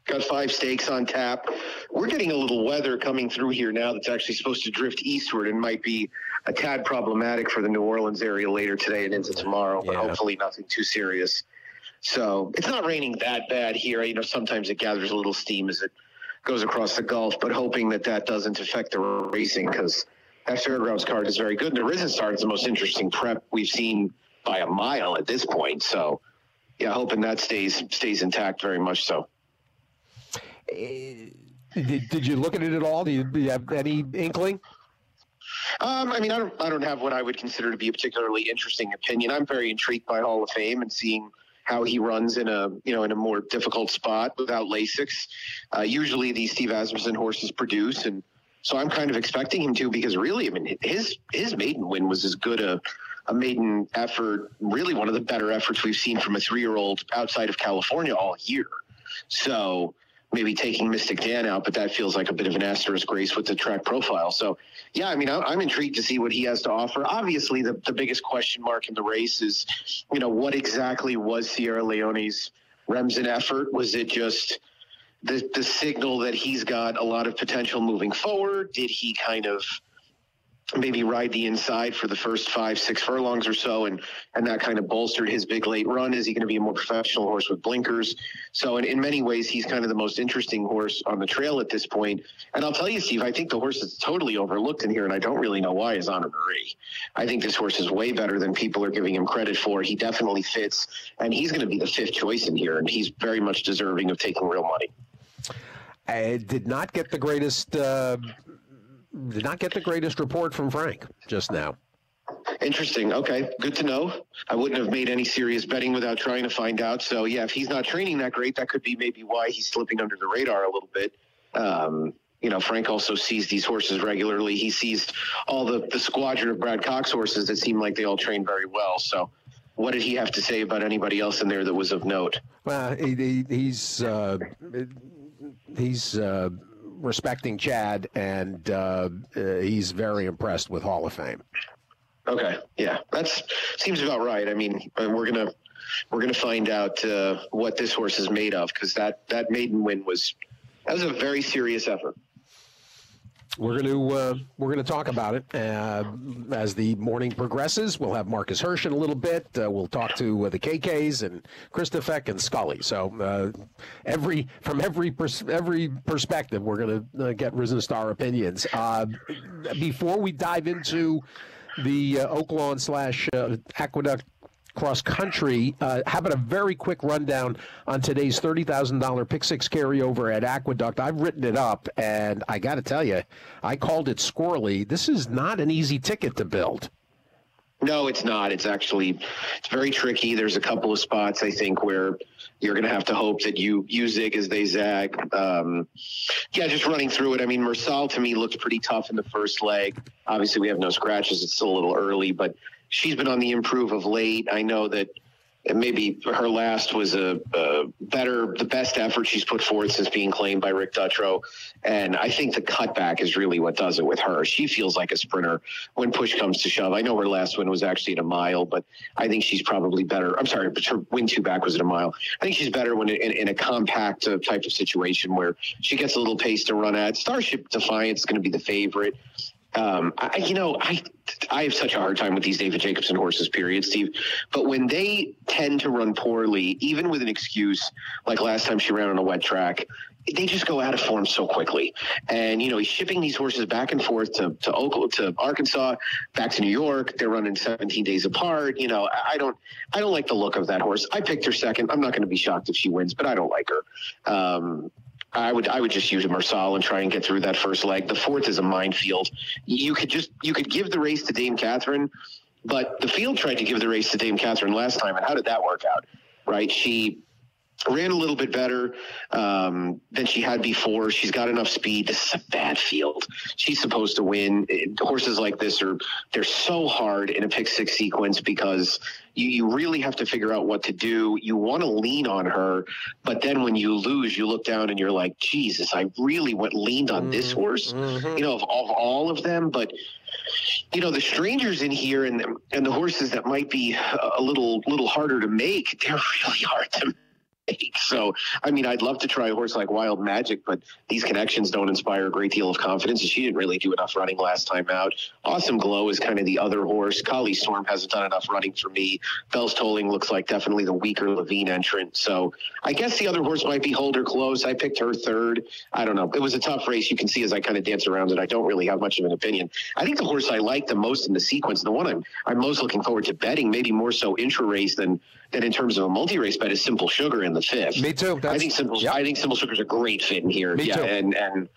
got five stakes on tap. We're getting a little weather coming through here now that's actually supposed to drift eastward and might be a tad problematic for the New Orleans area later today and into tomorrow, but Yeah. hopefully nothing too serious. So it's not raining that bad here. You know, sometimes it gathers a little steam as it goes across the Gulf, but hoping that that doesn't affect the racing because that Fairgrounds card is very good. And the Risen Star is the most interesting prep we've seen by a mile at this point. So, yeah, hoping that stays stays intact very much so. Eh, did, did you look at it at all? Do you, do you have any inkling? Um, I mean, I don't, I don't have what I would consider to be a particularly interesting opinion. I'm very intrigued by Hall of Fame and seeing how he runs in a, you know, in a more difficult spot without Lasix. Uh, usually these Steve Asmussen horses produce, and so I'm kind of expecting him to because really, I mean, his his maiden win was as good a a maiden effort, really one of the better efforts we've seen from a three year old outside of California all year. So maybe taking Mystic Dan out, but that feels like a bit of an asterisk race with the track profile. So, yeah, I mean, I'm intrigued to see what he has to offer. Obviously, the, the biggest question mark in the race is, you know, what exactly was Sierra Leone's Remsen effort? Was it just the, the signal that he's got a lot of potential moving forward? Did he kind of maybe ride the inside for the first five, six furlongs or so, and and that kind of bolstered his big late run. Is he going to be a more professional horse with blinkers? So, in, in many ways, he's kind of the most interesting horse on the trail at this point. And I'll tell you, Steve, I think the horse that's totally overlooked in here, and I don't really know why, is Honor Marie. I think this horse is way better than people are giving him credit for. He definitely fits, and he's going to be the fifth choice in here, and he's very much deserving of taking real money. I did not get the greatest. Uh, did not get the greatest report from Frank just now. Interesting. Okay, good to know. I wouldn't have made any serious betting without trying to find out. So yeah, if he's not training that great, that could be maybe why he's slipping under the radar a little bit. Um, you know, Frank also sees these horses regularly. He sees all the the squadron of Brad Cox horses that seem like they all train very well. So, what did he have to say about anybody else in there that was of note? Well, he, he, he's uh, he's uh, respecting Chad, and uh, uh, he's very impressed with Hall of Fame. Okay, yeah, that seems about right. I mean, uh, we're gonna we're gonna find out uh, what this horse is made of because that that maiden win was that was a very serious effort. We're going to uh, we're going to talk about it uh, as the morning progresses. We'll have Marcus Hersh in a little bit. Uh, we'll talk to uh, the KKs and Kristufek and Scully. So uh, every from every pers- every perspective, we're going to uh, get Risen Star opinions. before we dive into the Oaklawn slash Aqueduct cross country. Uh, how about a very quick rundown on today's $30,000 pick six carryover at Aqueduct? I've written it up, and I got to tell you, I called it squirrely. This is not an easy ticket to build. No, it's not. It's actually it's very tricky. There's a couple of spots I think where you're going to have to hope that you you zig as they zag. Um, yeah, just running through it. I mean, Mersal to me looked pretty tough in the first leg. Obviously, we have no scratches. It's still a little early, but she's been on the improve of late. I know that maybe her last was a, a, better, the best effort she's put forward since being claimed by Rick Dutrow. And I think the cutback is really what does it with her. She feels like a sprinter when push comes to shove. I know her last win was actually at a mile, but I think she's probably better. I'm sorry, but her win two back was at a mile. I think she's better when in, in a compact uh, type of situation where she gets a little pace to run at. Starship Defiance is going to be the favorite. Um, I, you know, I I have such a hard time with these David Jacobson horses, period, Steve. But when they tend to run poorly, even with an excuse like last time she ran on a wet track, they just go out of form so quickly. And you know, he's shipping these horses back and forth to to Oklahoma, to Arkansas, back to New York. They're running 17 days apart. You know, I don't I don't like the look of that horse. I picked her second. I'm not going to be shocked if she wins, but I don't like her. Um, I would I would just use a Mersal and try and get through that first leg. The fourth is a minefield. You could just you could give the race to Dame Catherine, but the field tried to give the race to Dame Catherine last time, and how did that work out? Right? She ran a little bit better um, than she had before. She's got enough speed. This is a bad field. She's supposed to win. Horses like this are they're so hard in a pick six sequence because you, you really have to figure out what to do. You want to lean on her, but then when you lose, you look down and you're like, Jesus, I really went leaned on mm-hmm. this horse. Mm-hmm. You know, of, of all of them, but you know the strangers in here and and the horses that might be a little little harder to make they're [LAUGHS] really hard to [LAUGHS] so, I mean, I'd love to try a horse like Wild Magic, but these connections don't inspire a great deal of confidence. She didn't really do enough running last time out. Awesome Glow is kind of the other horse. Kali Storm hasn't done enough running for me. Bell's Tolling looks like definitely the weaker Levine entrant. So, I guess the other horse might be Holder Close. I picked her third. I don't know. It was a tough race. You can see as I kind of dance around it, I don't really have much of an opinion. I think the horse I like the most in the sequence, the one I'm I'm most looking forward to betting, maybe more so intra race than than in terms of a multi race bet, is Simple Sugar in the fifth. Me too. That's, I think Simple. Yep. I think Simple Sugar's a great fit in here. Me yeah, too. and and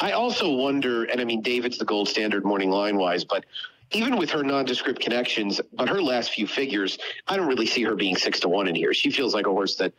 I also wonder, and I mean, David's the gold standard morning line wise, but even with her nondescript connections, but her last few figures, I don't really see her being six to one in here. She feels like a horse that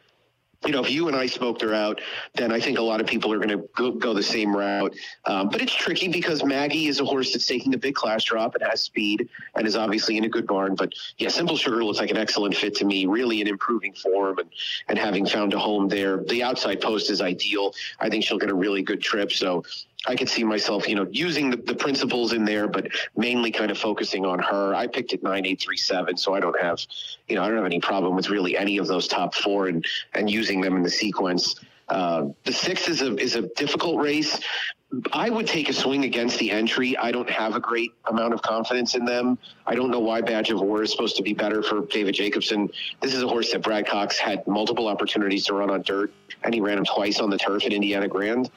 you know, if you and I smoked her out, then I think a lot of people are going to go, go, the same route. Um, but it's tricky because Maggie is a horse that's taking a big class drop and has speed and is obviously in a good barn. But yeah, Simple Sugar looks like an excellent fit to me, really in improving form and, and having found a home there. The outside post is ideal. I think she'll get a really good trip. So I could see myself, you know, using the, the principles in there, but mainly kind of focusing on her. I picked it nine eight three seven, so I don't have, you know, I don't have any problem with really any of those top four and and using them in the sequence. Uh, the six is a is a difficult race. I would take a swing against the entry. I don't have a great amount of confidence in them. I don't know why Badge of War is supposed to be better for David Jacobson. This is a horse that Brad Cox had multiple opportunities to run on dirt, and he ran him twice on the turf at Indiana Grand.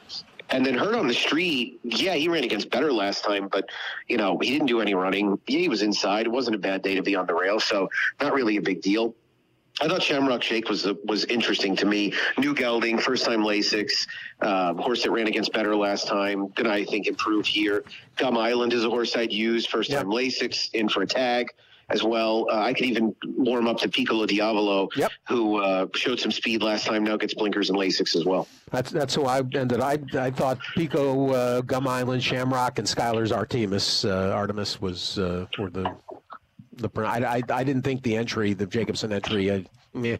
And then Hurt on the street, yeah, he ran against better last time, but you know he didn't do any running. Yeah, he was inside. It wasn't a bad day to be on the rail, so not really a big deal. I thought Shamrock Shake was was interesting to me. New gelding, first time Lasix, uh, horse that ran against better last time. Gonna I think improve here. Gum Island is a horse I'd use. First time yeah. Lasix in for a tag as well. Uh, I could even warm up to Piccolo Diavolo, yep. who uh, showed some speed last time. Now gets blinkers and Lasix as well. That's that's who I ended. I I thought Pico, uh, Gum Island, Shamrock, and Skylar's Artemis uh, Artemis was uh, were the the. I, I, I didn't think the entry, the Jacobson entry. I, meh.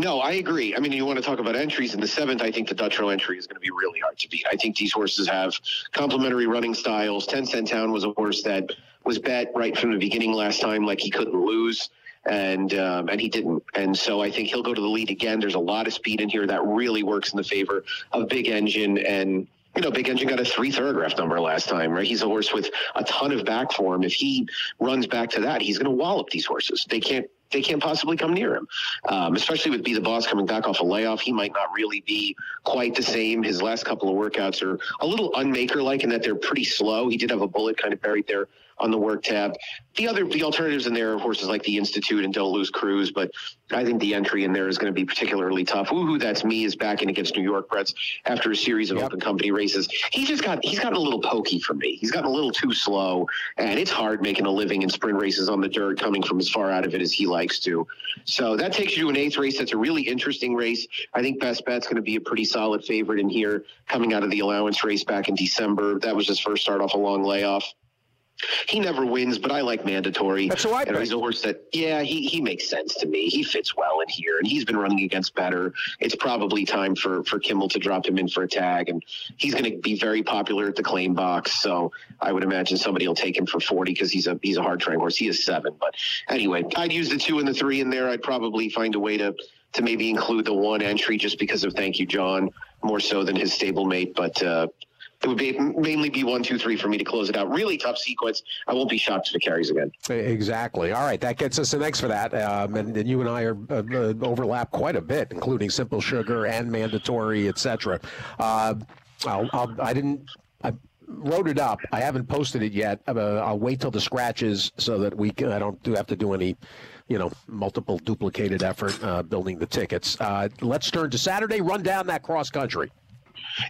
No, I agree. I mean, you want to talk about entries in the seventh. I think the Dutrow entry is going to be really hard to beat. I think these horses have complementary running styles. Ten Cent Town was a horse that was bet right from the beginning last time, like he couldn't lose and um, and he didn't. And so I think he'll go to the lead again. There's a lot of speed in here that really works in the favor of big engine and you know, Big Engine got a three Thoro-Graph number last time, right? He's a horse with a ton of back form. If he runs back to that, he's going to wallop these horses. They can't they can't possibly come near him. Um, especially with Be the Boss coming back off a layoff, he might not really be quite the same. His last couple of workouts are a little unmaker like in that they're pretty slow. He did have a bullet kind of buried there on the work tab. The other the alternatives in there of course, is like the Institute and Don't Lose Cruise, but I think the entry in there is going to be particularly tough. Woohoo, that's me is back in against New York Breds after a series of yep. open company races. He just got he's gotten a little pokey for me. He's gotten a little too slow, and it's hard making a living in sprint races on the dirt coming from as far out of it as he likes to. So that takes you to an eighth race. That's a really interesting race. I think Best Bet's going to be a pretty solid favorite in here coming out of the allowance race back in December. That was his first start off a long layoff. He never wins, but I like mandatory. That's who I He's a horse that, yeah, he, he makes sense to me. He fits well in here, and he's been running against better. It's probably time for for Kimmel to drop him in for a tag, and he's going to be very popular at the claim box. So I would imagine somebody will take him for forty because he's a he's a hard trying horse. He is seven, but anyway, I'd use the two and the three in there. I'd probably find a way to to maybe include the one entry just because of Thank You John more so than his stablemate, but. Uh, it would be mainly be one, two, three for me to close it out. Really tough sequence. I won't be shocked if it carries again. Exactly. All right, that gets us an X for that. Um, and, and, you and I are uh, uh, overlap quite a bit, including simple sugar and mandatory, etc. Uh, I'll, I'll, I didn't. Wrote it up. I haven't posted it yet. Uh, I'll wait till the scratches so that we can, I don't do have to do any, you know, multiple duplicated effort uh, building the tickets. Uh, let's turn to Saturday. Run down that cross country.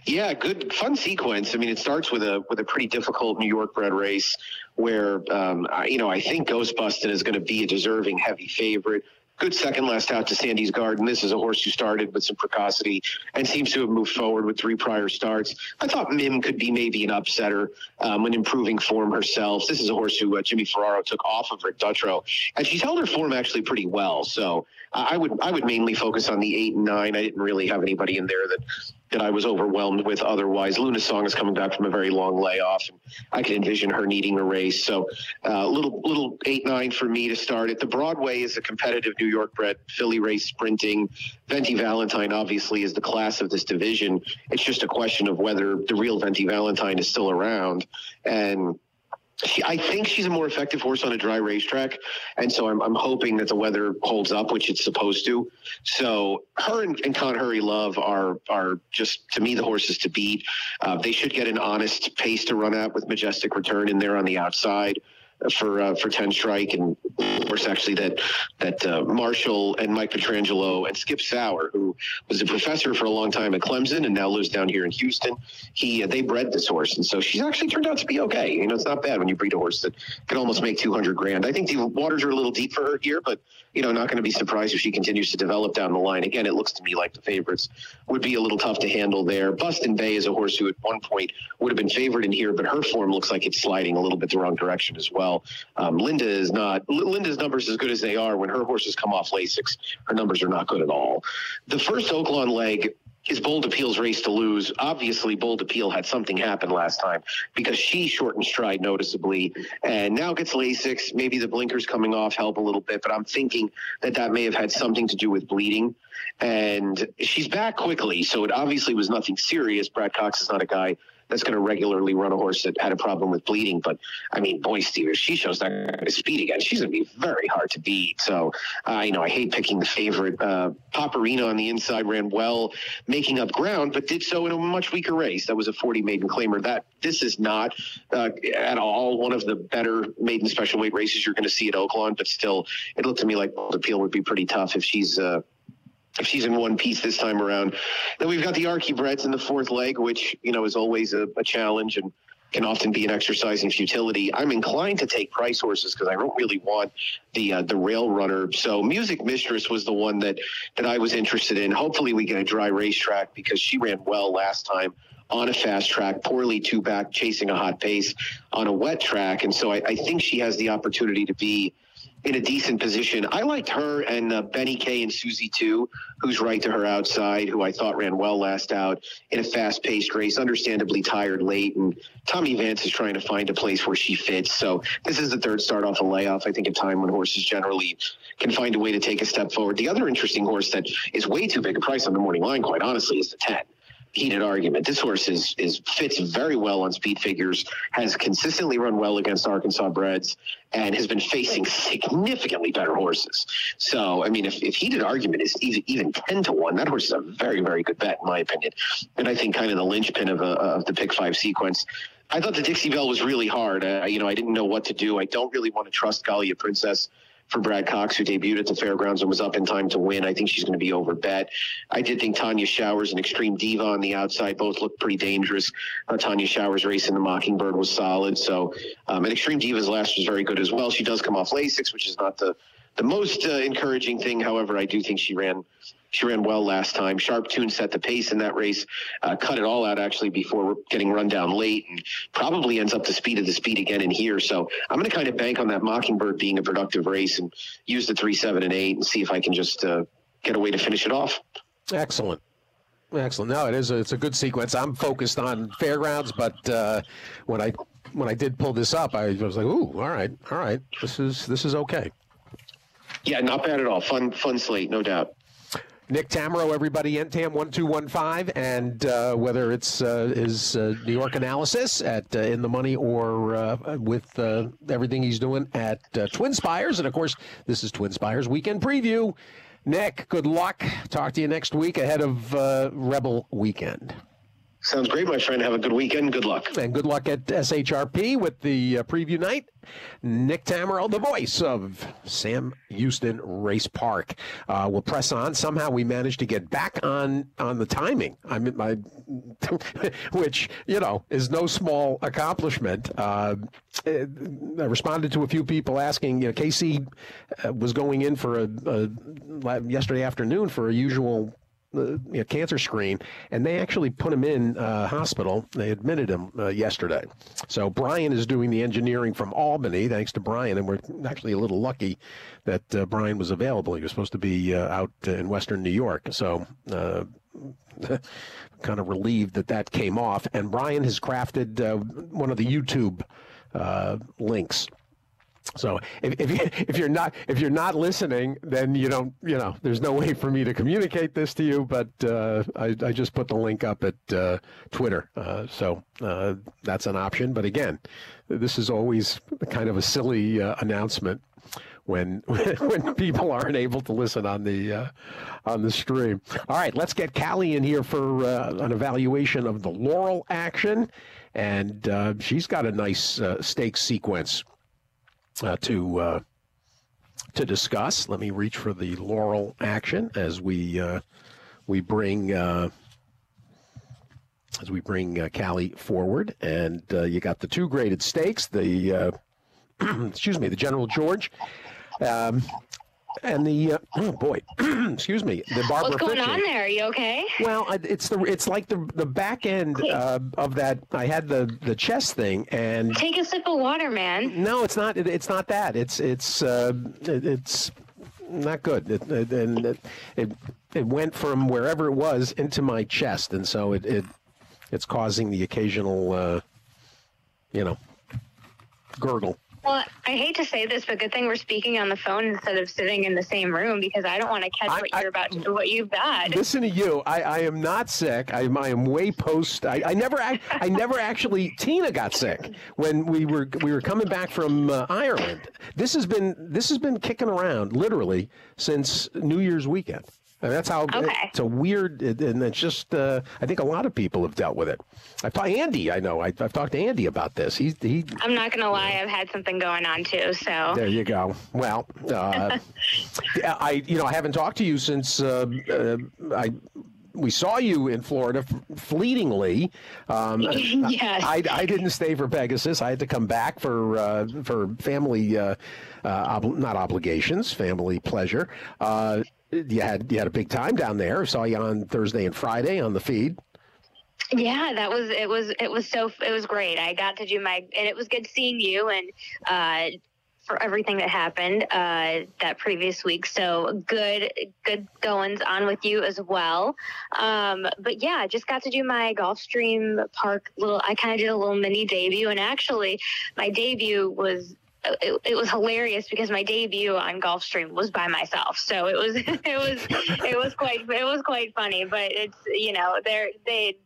Yeah, good fun sequence. I mean, it starts with a with a pretty difficult New York bred race where um, I, you know I think Ghostbustin is going to be a deserving heavy favorite good second last out to Sandy's Garden. This is a horse who started with some precocity and seems to have moved forward with three prior starts. I thought Mim could be maybe an upsetter um, when improving form herself. This is a horse who uh, Jimmy Ferraro took off of Rick Dutrow, and she's held her form actually pretty well. So uh, I would I would mainly focus on the eight and nine. I didn't really have anybody in there that that I was overwhelmed with otherwise. Luna Song is coming back from a very long layoff, and I can envision her needing a race. So, uh, little little eight nine for me to start it. The Broadway is a competitive New York bred filly race sprinting. Venti Valentine obviously is the class of this division. It's just a question of whether the real Venti Valentine is still around, and I think she's a more effective horse on a dry racetrack, and so I'm, I'm hoping that the weather holds up, which it's supposed to. So her and, and Con Hurry Love are are just to me the horses to beat. Uh, they should get an honest pace to run at with Majestic Return in there on the outside for uh, for ten strike, and of course, actually that that uh, Marshall and Mike Petrangelo and Skip Sauer, who was a professor for a long time at Clemson and now lives down here in Houston, he uh, they bred this horse, and so she's actually turned out to be okay. You know, it's not bad when you breed a horse that can almost make two hundred grand. I think the waters are a little deep for her here, but you know, not going to be surprised if she continues to develop down the line. Again, it looks to me like the favorites would be a little tough to handle there. Bustin Bay is a horse who at one point would have been favored in here, but her form looks like it's sliding a little bit the wrong direction as well. Um, Linda is not, Linda's numbers as good as they are. When her horses come off Lasix, her numbers are not good at all. The first Oaklawn leg is Bold Appeal's race to lose. Obviously, Bold Appeal had something happen last time because she shortened stride noticeably and now gets Lasix. Maybe the blinkers coming off help a little bit, but I'm thinking that that may have had something to do with bleeding. And she's back quickly, so it obviously was nothing serious. Brad Cox is not a guy that's going to regularly run a horse that had a problem with bleeding. But I mean, boy, Steve, if she shows that kind of speed again, she's going to be very hard to beat. So, uh, you know, I hate picking the favorite. Uh, Paparina on the inside ran well, making up ground, but did so in a much weaker race. That was a 40 maiden claimer. That this is not uh, at all one of the better maiden special weight races you're going to see at Oaklawn, but still, it looked to me like the appeal would be pretty tough if she's uh, she's in one piece this time around. Then we've got the Archie Breds in the fourth leg, which, you know, is always a, a challenge and can often be an exercise in futility. I'm inclined to take price horses because I don't really want the uh, the rail runner. So Music Mistress was the one that that I was interested in. Hopefully we get a dry racetrack because she ran well last time on a fast track, poorly two back, chasing a hot pace on a wet track. And so I, I think she has the opportunity to be in a decent position. I liked her and uh, Benny K and Susie too, who's right to her outside, who I thought ran well last out in a fast paced race, understandably tired late. And Tommy Vance is trying to find a place where she fits. So this is the third start off a layoff. I think a time when horses generally can find a way to take a step forward. The other interesting horse that is way too big a price on the morning line, quite honestly, is the 10. Heated argument. This horse is is fits very well on speed figures, has consistently run well against Arkansas breds, and has been facing significantly better horses. So, I mean, if, if heated argument is even, even 10 to 1, that horse is a very, very good bet, in my opinion. And I think kind of the linchpin of, a, of the pick five sequence. I thought the Dixie Belle was really hard. Uh, you know, I didn't know what to do. I don't really want to trust Galia Princess for Brad Cox, who debuted at the fairgrounds and was up in time to win. I think she's going to be over bet. I did think Tanya Showers and Extreme Diva on the outside both looked pretty dangerous. Uh, Tanya Showers racing the Mockingbird was solid. So, um, and Extreme Diva's last was very good as well. She does come off Lasix, which is not the the most uh, encouraging thing. However, I do think she ran she ran well last time. Sharp Tune set the pace in that race, uh, cut it all out actually before getting run down late, and probably ends up the speed of the speed again in here. So I'm going to kind of bank on that Mockingbird being a productive race and use the three, seven, and eight, and see if I can just uh, get a way to finish it off. Excellent. Excellent. No, it is. A, it's a good sequence. I'm focused on fairgrounds, but uh, when I when I did pull this up, I was like, "Ooh, all right, all right. This is this is okay." Yeah, not bad at all. Fun, fun slate, no doubt. Nick Tammaro, everybody, NTAM 1215, and uh, whether it's uh, his uh, New York analysis at uh, In the Money or uh, with uh, everything he's doing at Twin Spires. And of course, this is Twin Spires Weekend Preview. Nick, good luck. Talk to you next week ahead of Rebel Weekend. Sounds great, my friend. Have a good weekend. Good luck. And good luck at SHRP with the uh, preview night. Nick Tammaro, the voice of Sam Houston Race Park. Uh, we'll press on. Somehow we managed to get back on on the timing. I mean, my, [LAUGHS] which you know is no small accomplishment. Uh, I responded to a few people asking. You know, Casey uh, was going in for a, a yesterday afternoon for a usual you know, cancer screen, and they actually put him in uh, hospital. They admitted him uh, yesterday. So Brian is doing the engineering from Albany, thanks to Brian, and we're actually a little lucky that uh, Brian was available. He was supposed to be uh, out in Western New York, so. Uh, [LAUGHS] kind of relieved that that came off, and Brian has crafted uh, one of the YouTube links so if, if, you, if you're not if you're not listening, then you don't you know there's no way for me to communicate this to you. But uh, I, I, just put the link up at uh, Twitter, uh, so uh, that's an option. But again, this is always kind of a silly uh, announcement when [LAUGHS] when people aren't able to listen on the uh, on the stream. All right, let's get Kali in here for an evaluation of the Laurel action, and she's got a nice stake sequence uh, to uh, to discuss. Let me reach for the laurel action as we uh, we bring uh, as we bring uh, Kali forward, and uh, you got the two graded stakes. The [CLEARS THROAT] excuse me, the General George. Um, and the uh, [CLEARS THROAT] oh boy, [CLEARS THROAT] excuse me, the Barbara. What's going on there? Are you okay? Well, it's the it's like the the back end uh, of that. I had the the chest thing, and take a sip of water, man. No, it's not. It, it's not that. It's it's uh, it, it's not good. It, it, and it, it it went from wherever it was into my chest, and so it it it's causing the occasional, uh, you know, gurgle. Well, I hate to say this, but good thing we're speaking on the phone instead of sitting in the same room because I don't want to catch I, what you're about to, what you've got. Listen to you. I, I am not sick. I, I am way post. I, I never I, I never actually. Tina got sick when we were we were coming back from uh, Ireland. This has been this has been kicking around literally since New Year's weekend. And that's how okay. it's a weird, and it's just, uh, I think a lot of people have dealt with it. I've talked Andy, I know, I, have talked to Andy about this. He's, he. I'm not going to lie, I've had something going on too, so. There you go. Well, uh, [LAUGHS] I, you know, I haven't talked to you since uh, uh I we saw you in Florida fleetingly. Um, [LAUGHS] yes. I, I, didn't stay for Pegasus. I had to come back for uh, for family, uh, uh, ob- not obligations, family pleasure. You had you had a big time down there. Saw you on Thursday and Friday on the feed. Yeah, that was it. Was it was so it was great. I got to do my and it was good seeing you and uh, for everything that happened uh, that previous week. So good, good goings on with you as well. Um, but yeah, just got to do my Gulfstream Park little. I kind of did a little mini debut, and actually, my debut was it, it, was hilarious because my debut on Gulfstream was by myself, so it was [LAUGHS] it was it was quite it was quite funny. But it's you know they they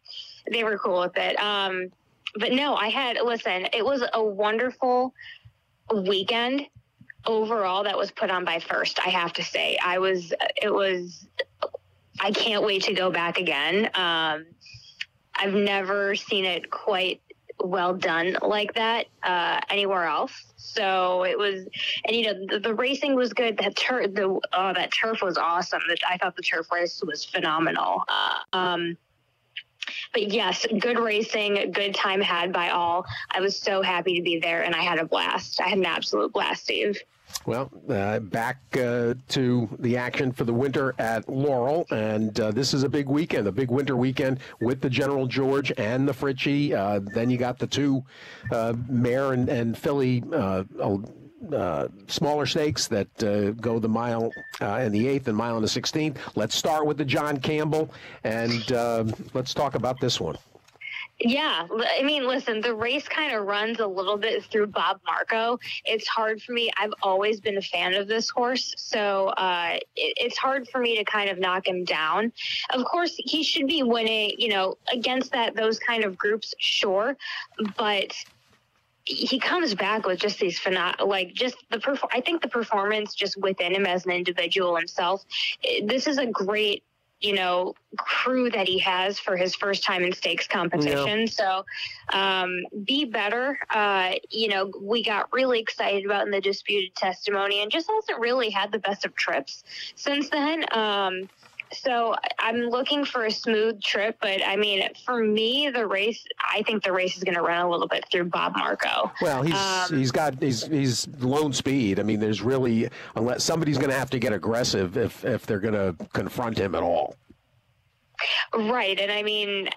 they were cool with it. Um, but no, I had listen. It was a wonderful weekend overall that was put on by First. I have to say, I was it was. I can't wait to go back again. Um, I've never seen it quite well done like that uh, anywhere else. So it was, and you know, the, the racing was good. That turf, the oh, that turf was awesome. I thought the turf race was phenomenal. Uh, um, but yes, good racing, good time had by all. I was so happy to be there, and I had a blast. I had an absolute blast, Steve. Well, uh, back uh, to the action for the winter at Laurel, and uh, this is a big weekend, a big winter weekend with the General George and the Fritchie. Uh, then you got the two uh, mare and, and filly. Uh, smaller stakes that go the mile and the eighth and mile and the 16th. Let's start with the John Campbell and let's talk about this one. Yeah, I mean, listen, the race kind of runs a little bit through Bob Marco. It's hard for me. I've always been a fan of this horse, so uh, it, it's hard for me to kind of knock him down. Of course, he should be winning, you know, against that those kind of groups, sure, but he comes back with just these phenom- like just the perf- I think the performance just within him as an individual himself. This is a great you know crew that he has for his first time in stakes competition. Yeah. So um, be better. Uh, you know, we got really excited about in the disputed testimony, and just hasn't really had the best of trips since then. Um, so I'm looking for a smooth trip, but I mean, for me, the race, I think the race is going to run a little bit through Bob Marco. Well, he's um, he's got he's he's lone speed. I mean, there's really unless somebody's going to have to get aggressive if if they're going to confront him at all. Right, and I mean,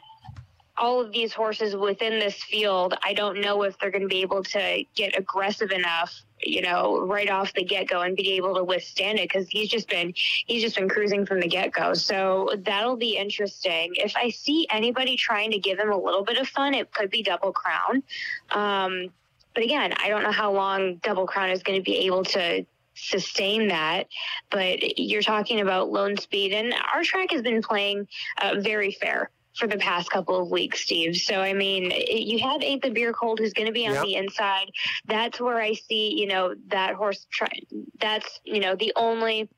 all of these horses within this field, I don't know if they're going to be able to get aggressive enough, you know, right off the get go and be able to withstand it because he's just been he's just been cruising from the get go. So that'll be interesting. If I see anybody trying to give him a little bit of fun, it could be Double Crown. Um, but again, I don't know how long Double Crown is going to be able to sustain that. But you're talking about lone speed, and our track has been playing uh, very fair for the past couple of weeks, Steve. So, I mean, you have Ain't the Beer Cold who's going to be on yep. the inside. That's where I see, you know, that horse. Try- that's, you know, the only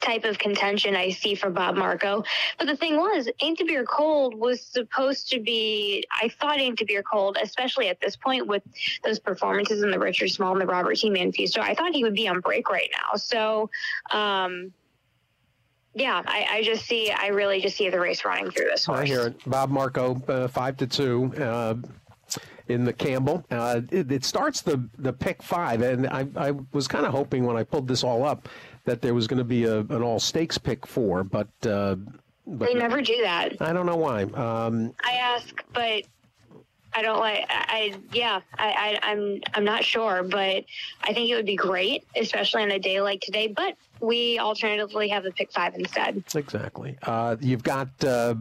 type of contention I see for Bob Marco. But the thing was, Ain't the Beer Cold was supposed to be, I thought Ain't the Beer Cold, especially at this point with those performances in the Richard Small and the Robert T. Manfuso, I thought he would be on break right now. So, um, yeah, I, I, just see, I really just see the race running through this horse. I hear it. Bob Marco, uh, five to two. Uh, in the Campbell, uh, it, it, starts the the pick five, and I, I was kind of hoping when I pulled this all up that there was going to be a, an all stakes pick four, but, uh, but they never do that. I don't know why. Um, I ask, but I don't like. I, yeah. I, I I'm I'm not sure, but I think it would be great, especially on a day like today. But we alternatively have the pick five instead. Exactly. Uh, you've got. Uh,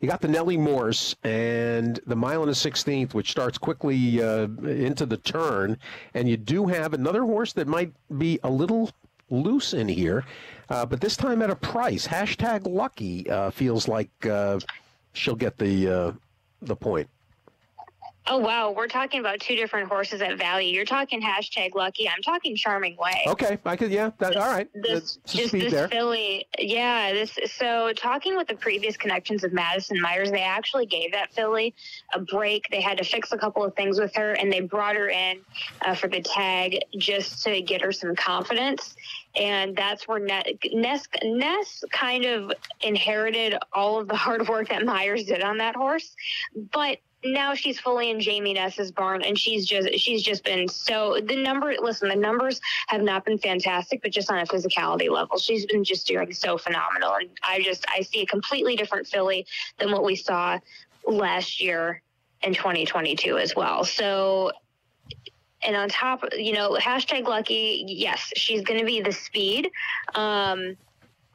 you got the Nellie Morse and the mile and a sixteenth, which starts quickly uh, into the turn, and you do have another horse that might be a little loose in here, uh, but this time at a price. Hashtag lucky uh, feels like uh, she'll get the uh, the point. Oh wow, we're talking about two different horses at value. You're talking hashtag lucky. I'm talking charming way. Okay, I could. Yeah, that, all right. This just this there. filly. Yeah, this. So talking with the previous connections of Madison Myers, they actually gave that filly a break. They had to fix a couple of things with her, and they brought her in uh, for the tag just to get her some confidence. And that's where Ness, Ness kind of inherited all of the hard work that Myers did on that horse, but now she's fully in Jamie Ness's barn, and she's just she's just been so the number. Listen, the numbers have not been fantastic, but just on a physicality level, she's been just doing so phenomenal. And I just I see a completely different filly than what we saw last year in 2022 as well. So. And on top, you know, hashtag lucky, yes, she's going to be the speed. Um,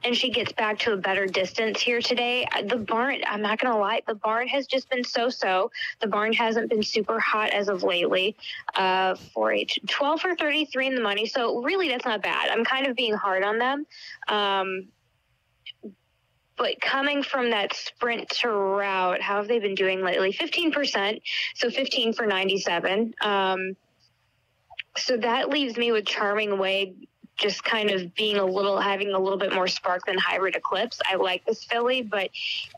and she gets back to a better distance here today, the barn, I'm not going to lie, the barn has just been so so. The barn hasn't been super hot as of lately. Uh, for a 12 for 33 in the money. So really, that's not bad. I'm kind of being hard on them. Um, but coming from that sprint to route, how have they been doing lately? 15%, so 15 for 97. Um, so that leaves me with Charming Way just kind of being a little having a little bit more spark than hybrid eclipse i like this filly but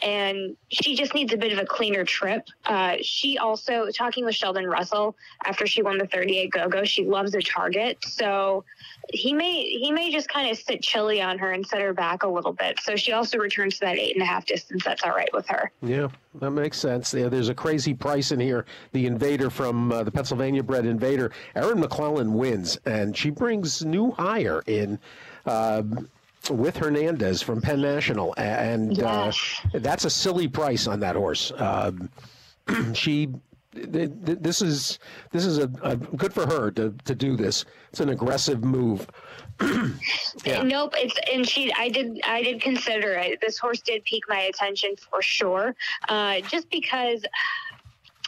and she just needs a bit of a cleaner trip uh, she also talking with sheldon russell after she won the 38 go go she loves a target so he may he may just kind of sit chilly on her and set her back a little bit. So she also returns to that eight and a half distance. That's all right with her. Yeah, that makes sense. Yeah, there's a crazy price in here. The Invader from uh, the Pennsylvania bred Invader, Erin McClellan wins, and she brings new hire in. Uh, with Hernandez from Penn National, and uh, yes. uh, that's a silly price on that horse. Um, [CLEARS THROAT] she this is this is a, a, good for her to, to do this. It's an aggressive move. [CLEARS THROAT] yeah. Nope. It's and she. I did. I did consider it. This horse did pique my attention for sure. Uh, just because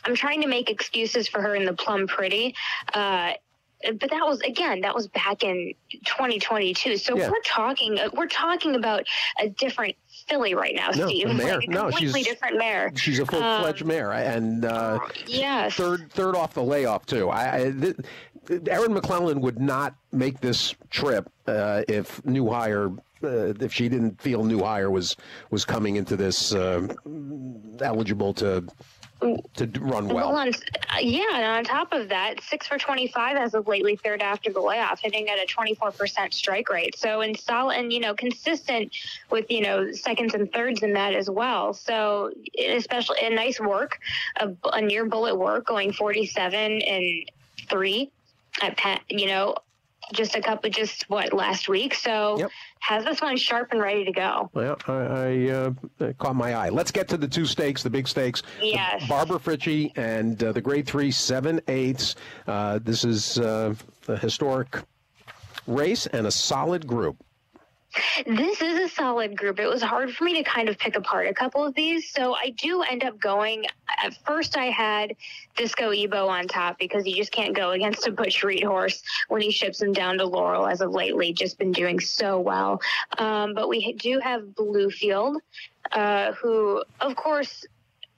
I'm trying to make excuses for her in the Plum Pretty. Uh, but that was again that was back in 2022 so yeah. we're talking we're talking about a different Philly right now no, steve mare. Like no she's different mare she's a full-fledged um, mare and uh yes third third off the layoff too i, I th- Erin McClellan would not make this trip uh, if New Hire, uh, if she didn't feel New Hire was was coming into this uh, eligible to to run well. well on, uh, yeah, and on top of that, six for 25 as of lately, third after the layoff, hitting at a 24% strike rate. So in solid and, you know, consistent with, you know, seconds and thirds in that as well. So especially a nice work, a, a near bullet work going 47 and three at Penn, you know, just a couple, just what last week. So yep. has this one sharp and ready to go. Well, I, I uh, caught my eye. Let's get to the two stakes, the big stakes. Yes. Barbara Fritchie and uh, the Grade Three Seven Eighths. Uh, this is uh, a historic race and a solid group. This is a solid group. It was hard for me to kind of pick apart a couple of these. So I do end up going. At first, I had Disco Ebo on top because you just can't go against a Butch Reed horse when he ships him down to Laurel as of lately. Just been doing so well. Um, but we do have Bluefield, uh, who, of course,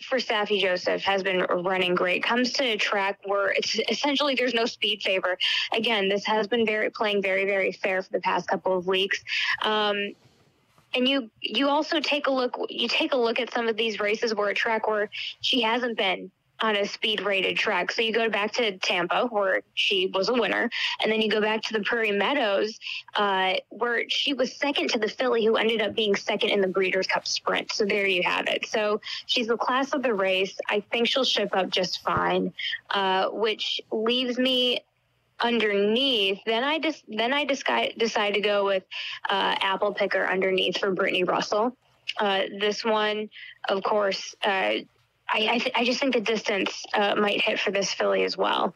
for Saffie Joseph has been running great. Comes to a track where it's essentially there's no speed favor. Again, this has been very playing very very fair for the past couple of weeks. Um, and you you also take a look you take a look at some of these races where a track where she hasn't been on a speed rated track. So you go back to Tampa, where she was a winner, and then you go back to the Prairie Meadows, uh, where she was second to the filly, who ended up being second in the Breeders' Cup Sprint. So there you have it. So she's the class of the race. I think she'll ship up just fine, uh, which leaves me underneath. Then I just then I decide decide to go with uh, Apple Picker underneath for Brittany Russell. Uh, this one, of course, uh, I I, th- I, just think the distance uh, might hit for this filly as well.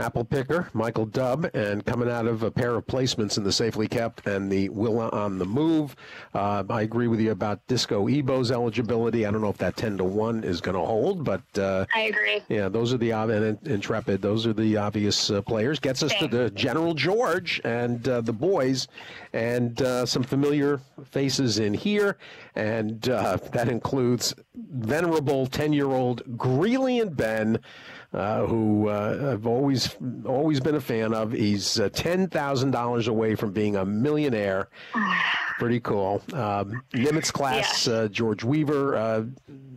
Apple Picker, Michael Dubb, and coming out of a pair of placements in the Safely Kept and the Willa on the Move. Uh, I agree with you about Disco Ebo's eligibility. I don't know if that 10 to 1 is going to hold, but. Uh, I agree. Yeah, those are the, and Intrepid, those are the obvious uh, players. Gets us to the General George and uh, the boys, and uh, some familiar faces in here. And uh, that includes venerable 10 year old Greeley and Ben uh, who uh, I've always always been a fan of. He's uh, ten thousand dollars away from being a millionaire. [SIGHS] Pretty cool. Um, Nimitz class, yeah. Uh, George Weaver uh,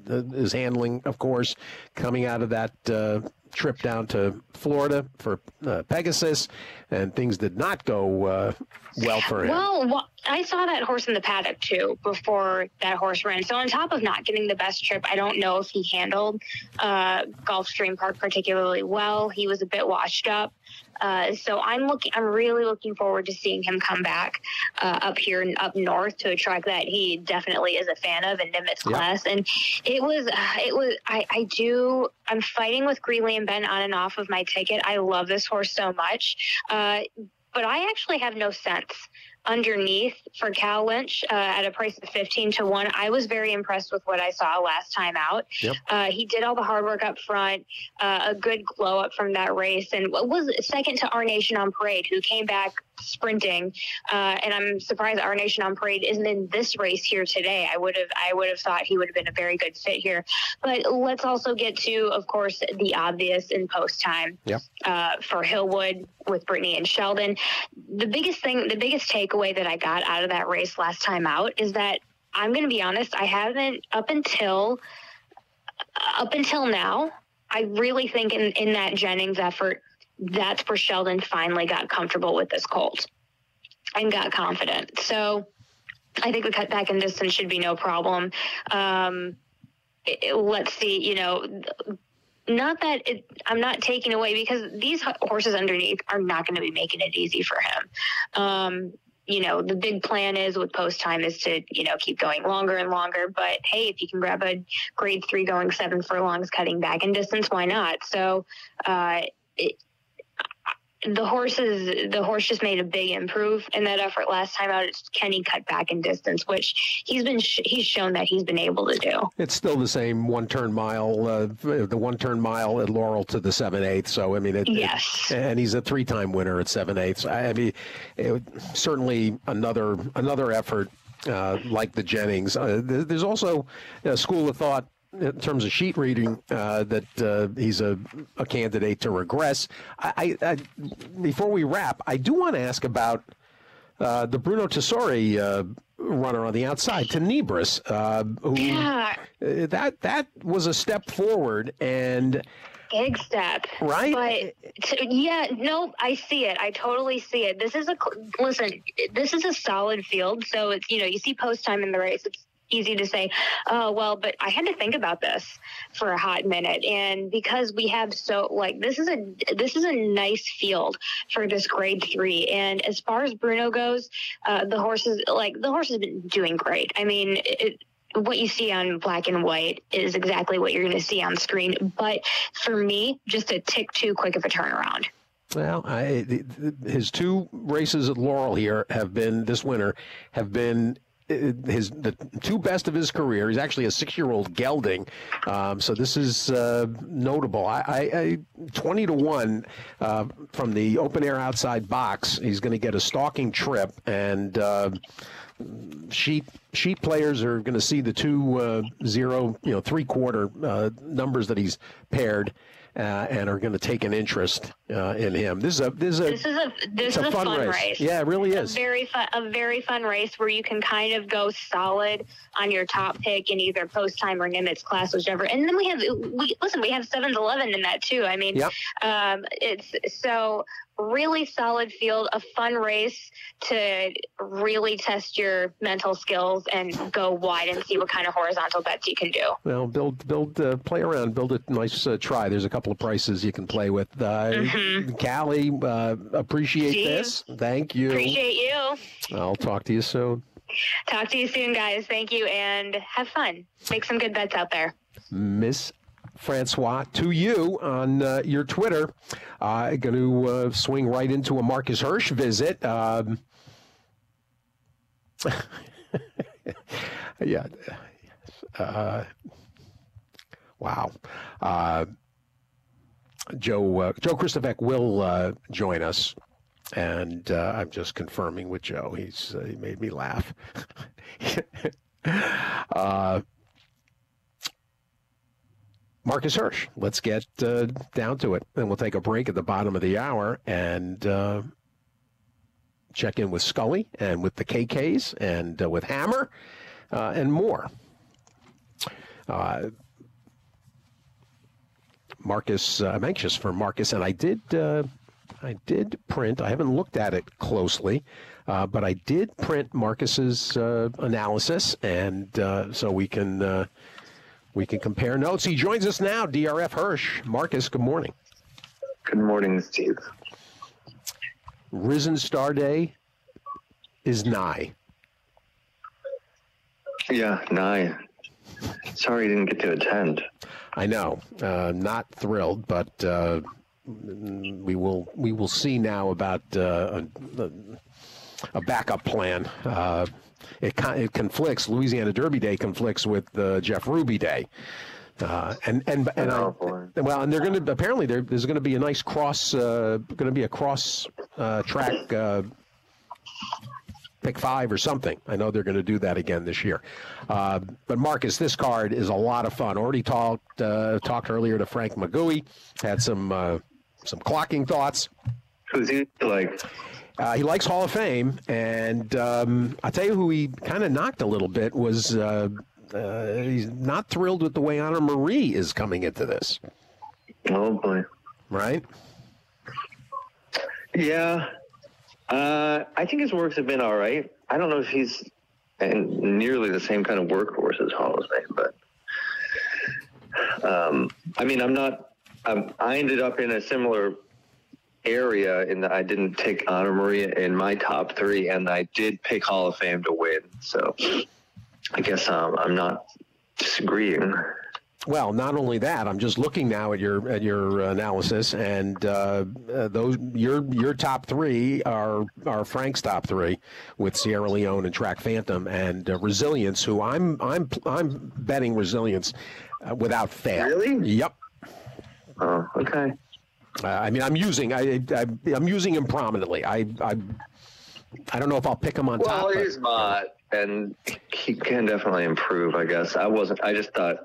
is handling, of course, coming out of that uh, trip down to Florida for uh, Pegasus, and things did not go uh, well for him. Well, well, I saw that horse in the paddock too before that horse ran. So on top of not getting the best trip, I don't know if he handled uh, Gulfstream Park particularly well. He was a bit washed up. Uh, so I'm looking. I'm really looking forward to seeing him come back uh, up here and up north to a track that he definitely is a fan of in Nimitz yep. class. And it was, uh, it was. I, I do. I'm fighting with Greeley and Ben on and off of my ticket. I love this horse so much, uh, but I actually have no sense underneath for Cal Lynch uh, at a price of 15 to 1. I was very impressed with what I saw last time out. Yep. Uh, he did all the hard work up front, uh, a good glow up from that race, and was second to Our Nation on Parade, who came back sprinting. Uh, and I'm surprised Our Nation on Parade isn't in this race here today. I would have I would have thought he would have been a very good fit here. But let's also get to, of course, the obvious in post time Yep. uh, for Hillwood with Brittany and Sheldon. The biggest thing, the biggest takeaway that I got out of that race last time out is that I'm going to be honest, I haven't up until up until now. I really think in, in that Jennings effort, that's where Sheldon finally got comfortable with this colt and got confident. So I think the cut back in distance should be no problem. Um, it- let's see, you know, not that it, I'm not taking away because these horses underneath are not going to be making it easy for him. Um, you know, the big plan is with post time is to, you know, keep going longer and longer. But hey, if you can grab a grade three going seven furlongs cutting back in distance, why not? So, uh, it, the horses, the horse just made a big improve in that effort last time out. It's Kenny cut back in distance, which he's been sh- he's shown that he's been able to do. It's still the same one turn mile, uh, the one turn mile at Laurel to the seven eighths. So I mean, it, it- Yes. and he's a three time winner at seven eighths. I, I mean, it, certainly another another effort uh, like the Jennings. Uh, there- there's also a school of thought. In terms of sheet reading, uh, that uh, he's a, a candidate to regress. I, I, I, before we wrap, I do want to ask about uh, the Bruno Tessori uh, runner on the outside, Tenebris, uh, who Yeah, that that was a step forward, and big step, Right? But yeah, no, I see it. I totally see it. This is a listen. This is a solid field, so it's you know you see post time in the race. It's easy to say, oh well, but I had to think about this for a hot minute, and because we have so like this is a this is a nice field for this grade three, and as far as Bruno goes, uh, the horses like the horse has been doing great. I mean. It, what you see on black and white is exactly what you're going to see on screen. But for me, just a tick too quick of a turnaround. well, I, his two races at Laurel here have been this winter have been. His the two best of his career. He's actually a six-year-old gelding, um, so this is uh, notable. I, I, I twenty to one uh, from the open air outside box. He's going to get a stalking trip, and uh, sheet sheet players are going to see the two uh, zero, you know, three quarter uh, numbers that he's paired, uh, and are going to take an interest uh, in him. This is a this is a, This is a this is a fun, race. race. Yeah, it really a is. very fun a very fun race where you can kind of go solid on your top pick in either post time or Nimitz class, whichever. And then we have we listen, we have seven to eleven in that too. I mean, Yep. um, it's so really solid field, a fun race to really test your mental skills and go wide and see what kind of horizontal bets you can do. Well, build, build, uh, play around, build a nice uh, try. There's a couple of prices you can play with. Uh, Kali, uh, appreciate Steve, this. Thank you. Appreciate you. I'll talk to you soon. Talk to you soon, guys. Thank you and have fun. Make some good bets out there. Miss Francois, to you on uh, your Twitter. I'm going to uh, swing right into a Marcus Hersh visit. Um, [LAUGHS] yeah. Uh, wow. Uh, Joe uh, Joe Kristufek will uh, join us, and uh, I'm just confirming with Joe. He's uh, he made me laugh. [LAUGHS] uh, Marcus Hersh. Let's get uh, down to it, and we'll take a break at the bottom of the hour and uh, check in with Scully and with the KKs and uh, with Hammer uh, and more. Uh, Marcus, uh, I'm anxious for Marcus, and I did. I did print. I haven't looked at it closely, but I did print Marcus's analysis, and so we can we can compare notes. He joins us now, DRF Hersh. Marcus, good morning. Good morning, Steve. Risen Star Day is nigh. Yeah, nigh. Sorry you didn't get to attend. I know, uh, not thrilled, but uh, we will we will see now about uh, uh, a backup plan. It, it conflicts. Louisiana Derby Day conflicts with uh, Jeff Ruby Day. Uh, and and and Oh, I, well, and they're going to apparently there, there's going to be a nice cross, uh, going to be a cross uh, track uh, pick five or something. I know they're going to do that again this year. Uh, but Marcus, this card is a lot of fun. Already talked uh, talked earlier to Frank McGoey, had some uh, some clocking thoughts. Who's he like? Uh, he likes Hall of Fame, and um, I'll tell you who he kind of knocked a little bit was uh, uh, he's not thrilled with the way Honor Marie is coming into this, Oh boy. right? Yeah. Uh, I think his works have been all right. I don't know if he's in nearly the same kind of workhorse as Hall of Fame, but um, I mean, I'm not. Um, I ended up in a similar area in that I didn't take Honor Marie in my top three, and I did pick Hall of Fame to win. So I guess um, I'm not disagreeing. Well, not only that, I'm just looking now at your at your analysis, and uh, uh, those your your top three are are Frank's top three, with Sierra Leone and Track Phantom and uh, Resilience, who I'm I'm I'm betting Resilience uh, without fail. Really? Yep. Oh, okay. Uh, I mean, I'm using I, I I'm using him prominently. I I I don't know if I'll pick him on Well, top. it but- is Mott, and he can definitely improve. I guess I wasn't. I just thought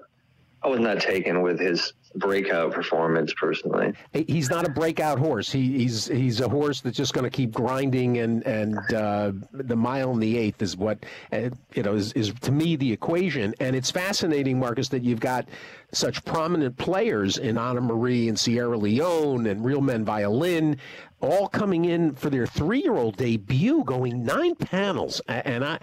I was not taken with his breakout performance personally. he's not a breakout horse. He, he's he's a horse that's just going to keep grinding, and and uh, the mile and the eighth is what uh, you know is, is to me the equation. And it's fascinating, Marcus, that you've got such prominent players in Honor Marie and Sierra Leone and Real Men Violin, all coming in for their three-year-old debut, going nine panels, and I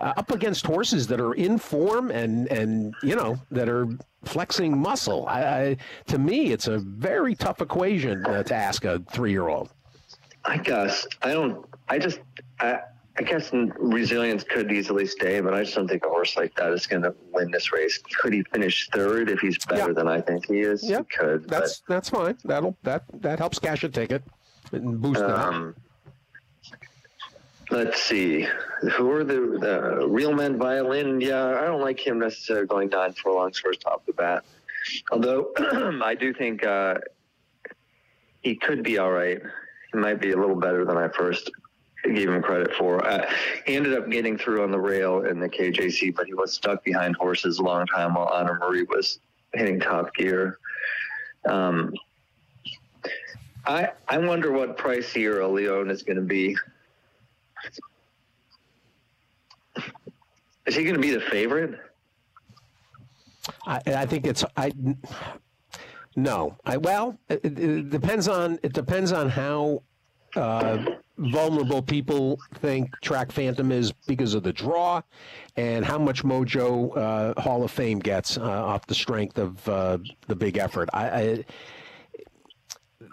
uh, up against horses that are in form and and you know that are flexing muscle. I, I, to me, it's a very tough equation uh, to ask a three-year-old. I guess I don't. I just. I, I guess resilience could easily stay, but I just don't think a horse like that is going to win this race. Could he finish third if he's better Yeah. than I think he is? Yeah, he could. That's that's fine. That'll that that helps cash a ticket boost um, let's see. Who are the, the real men violin? Yeah, I don't like him necessarily going nine furlongs first off the bat. Although [CLEARS THROAT] I do think uh, he could be all right. He might be a little better than I first gave him credit for. Uh, he ended up getting through on the rail in the KJC, but he was stuck behind horses a long time while Honor Marie was hitting top gear. Um, I I wonder what price Sierra Leone is going to be. Is he going to be the favorite? I, I think it's I. No, I well, it, it- depends on it depends on how uh, vulnerable people think Track Phantom is because of the draw, and how much mojo uh, Hall of Fame gets uh, off the strength of uh, the big effort. I. I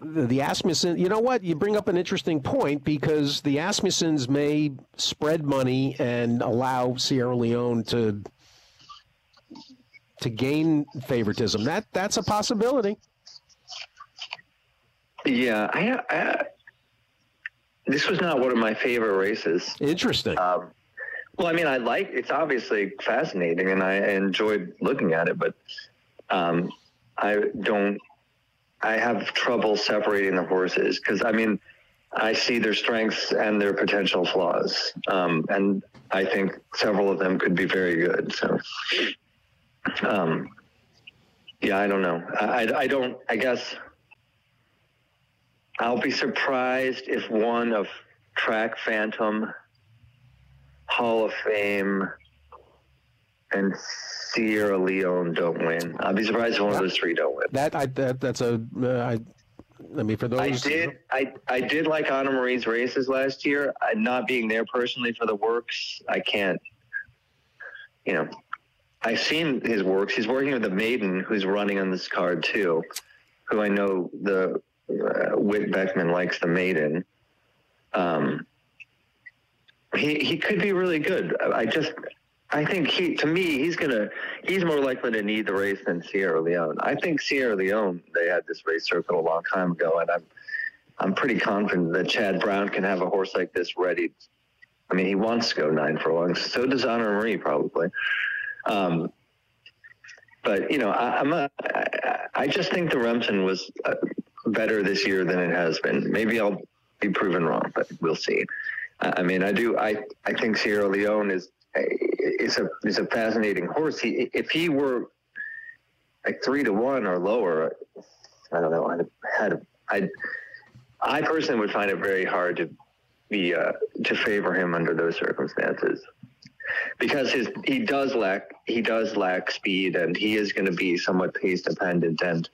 the, Asmussen, you know what? You bring up an interesting point because the Asmussens may spread money and allow Sierra Leone to to gain favoritism. That that's a possibility. Yeah, I, I this was not one of my favorite races. Interesting. Um, well, I mean, I like it's obviously fascinating, and I enjoyed looking at it, but um, I don't. I have trouble separating the horses because I mean, I see their strengths and their potential flaws, um, and I think several of them could be very good. So, um, yeah, I don't know. I, I, I don't. I guess I'll be surprised if one of Track Phantom, Hall of Fame, and Sierra Leone don't win. I'd be surprised if one of those three don't win. that I that, that's a uh, I. I mean, for those I did. I, I did like Honor Marie's races last year. I, not being there personally for the works, I can't. You know, I've seen his works. He's working with a maiden who's running on this card too, who I know the uh, Whit Beckman likes the maiden. Um, he he could be really good. I I just I think he to me he's gonna he's more likely to need the race than Sierra Leone. I think Sierra Leone they had this race circuit a long time ago, and I'm I'm pretty confident that Chad Brown can have a horse like this ready I mean, he wants to go nine for furlongs. So does Honor Marie probably. Um, but you know, I, I'm a, I, I just think the Remsen was uh, better this year than it has been. Maybe I'll be proven wrong, but we'll see. I mean, I do. I I think Sierra Leone is is a is a fascinating horse. He if he were like three to one or lower, I don't know. I'd had I I personally would find it very hard to be uh, to favor him under those circumstances because his he does lack he does lack speed and he is going to be somewhat pace dependent and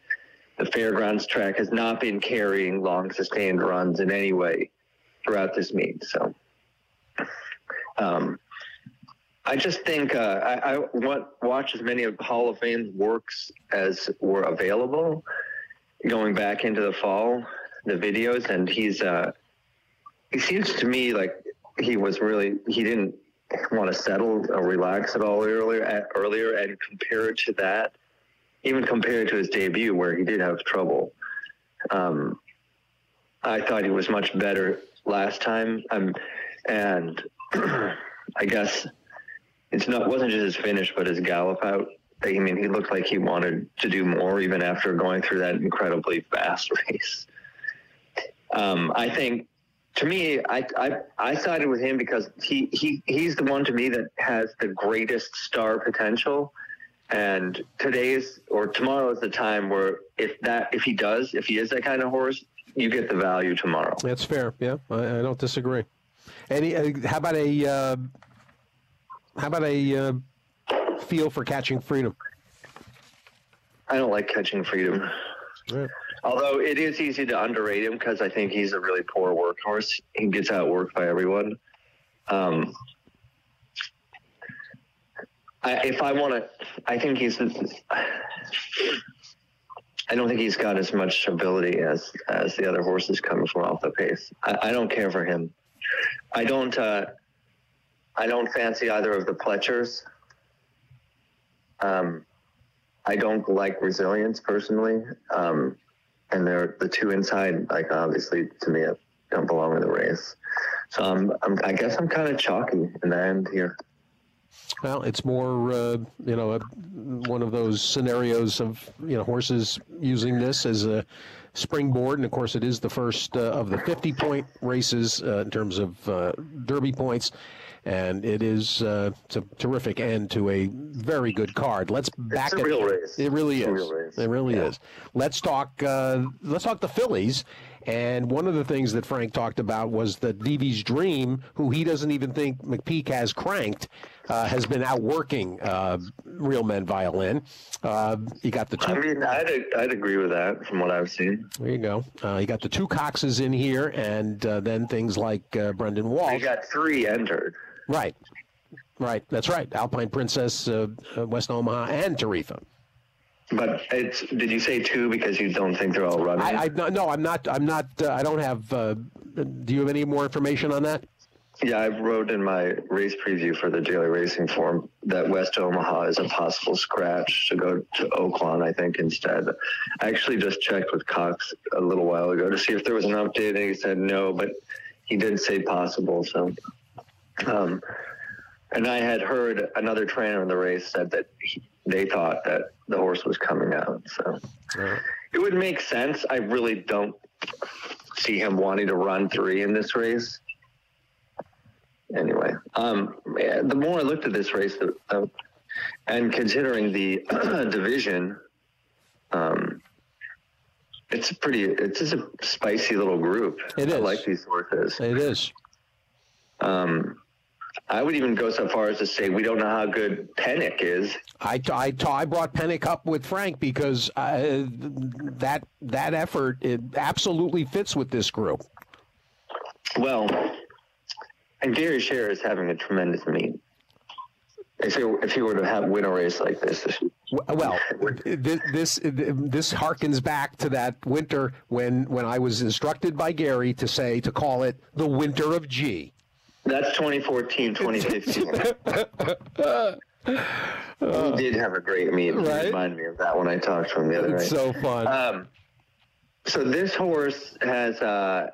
the fairgrounds track has not been carrying long sustained runs in any way throughout this meet so um, I just think uh, I, I want watch as many of Hall of Fame's works as were available going back into the fall the videos and he's uh he seems to me like he was really he didn't want to settle or relax at all earlier earlier and compare to that even compared to his debut where he did have trouble. Um i thought he was much better last time um and [CLEARS THROAT] i guess it's not wasn't just his finish but his gallop out i mean he looked like he wanted to do more even after going through that incredibly fast [LAUGHS] race um, I think to me, I, I I sided with him because he, he he's the one to me that has the greatest star potential. And today's or tomorrow is the time where if that if he does if he is that kind of horse, you get the value tomorrow. That's fair. Yeah, I, I don't disagree. Any? Uh, how about a? Uh, how about a uh, feel for catching freedom? I don't like catching freedom. Right. Although it is easy to underrate him because I think he's a really poor workhorse. He gets outworked by everyone. Um, I, if I want to, I think he's. I don't think he's got as much ability as as the other horses coming from off the pace. I, I don't care for him. I don't. Uh, I don't fancy either of the Pletchers. Um, I don't like resilience personally. Um, and they're the two inside, like obviously to me, don't belong in the race. So I'm, I'm I guess I'm kind of chalky in the end here. Well, it's more, uh, you know, a, one of those scenarios of, you know, horses using this as a springboard. And of course, it is the first uh, of the 50 point races uh, in terms of uh, Derby points. And it is uh, it's a terrific end to a very good card. Let's back it's a it. real race. It really It's is. race. It really Yeah. is. Let's talk. Uh, let's talk the Phillies. And one of the things that Frank talked about was that Vivi's Dream, who he doesn't even think McPeek has cranked, uh, has been outworking uh, Real Men Violin. Uh, you got the two. I mean, I'd I'd agree with that from what I've seen. There you go. Uh, you got the two Coxes in here, and uh, then things like uh, Brendan Walsh. got three entered. Right. Right. That's right. Alpine Princess, uh, uh, West Omaha, and Tarifa. But it's did you say two because you don't think they're all running? I, I no, no, I'm not. I'm not. Uh, I don't have. Uh, do you have any more information on that? yeah, I wrote in my race preview for the Daily Racing Form that West Omaha is a possible scratch to go to Oaklawn, I think, instead. I actually just checked with Cox a little while ago to see if there was an update, and he said no, but he did say possible. So, um, and I had heard another trainer in the race said that he, they thought that the horse was coming out. So it would make sense. I really don't see him wanting to run three in this race. Anyway, um, yeah, the more I looked at this race, the, uh, and considering the [CLEARS THROAT] division, um, it's a pretty, it's just a spicy little group. It I is. like these horses. It is. Um, I would even go so far as to say we don't know how good Pennick is. I, I, I brought Pennick up with Frank because uh, that that effort it absolutely fits with this group. Well, and Gary Scherer is having a tremendous meet. If he, if he were to have win a race like this, Well, this this this harkens back to that winter when when I was instructed by Gary to say to call it the winter of G. that's 2014, 2015. he [LAUGHS] did have a great meet. He Right. reminded me of that when I talked to him the other It's night. so fun. Um, so this horse has uh,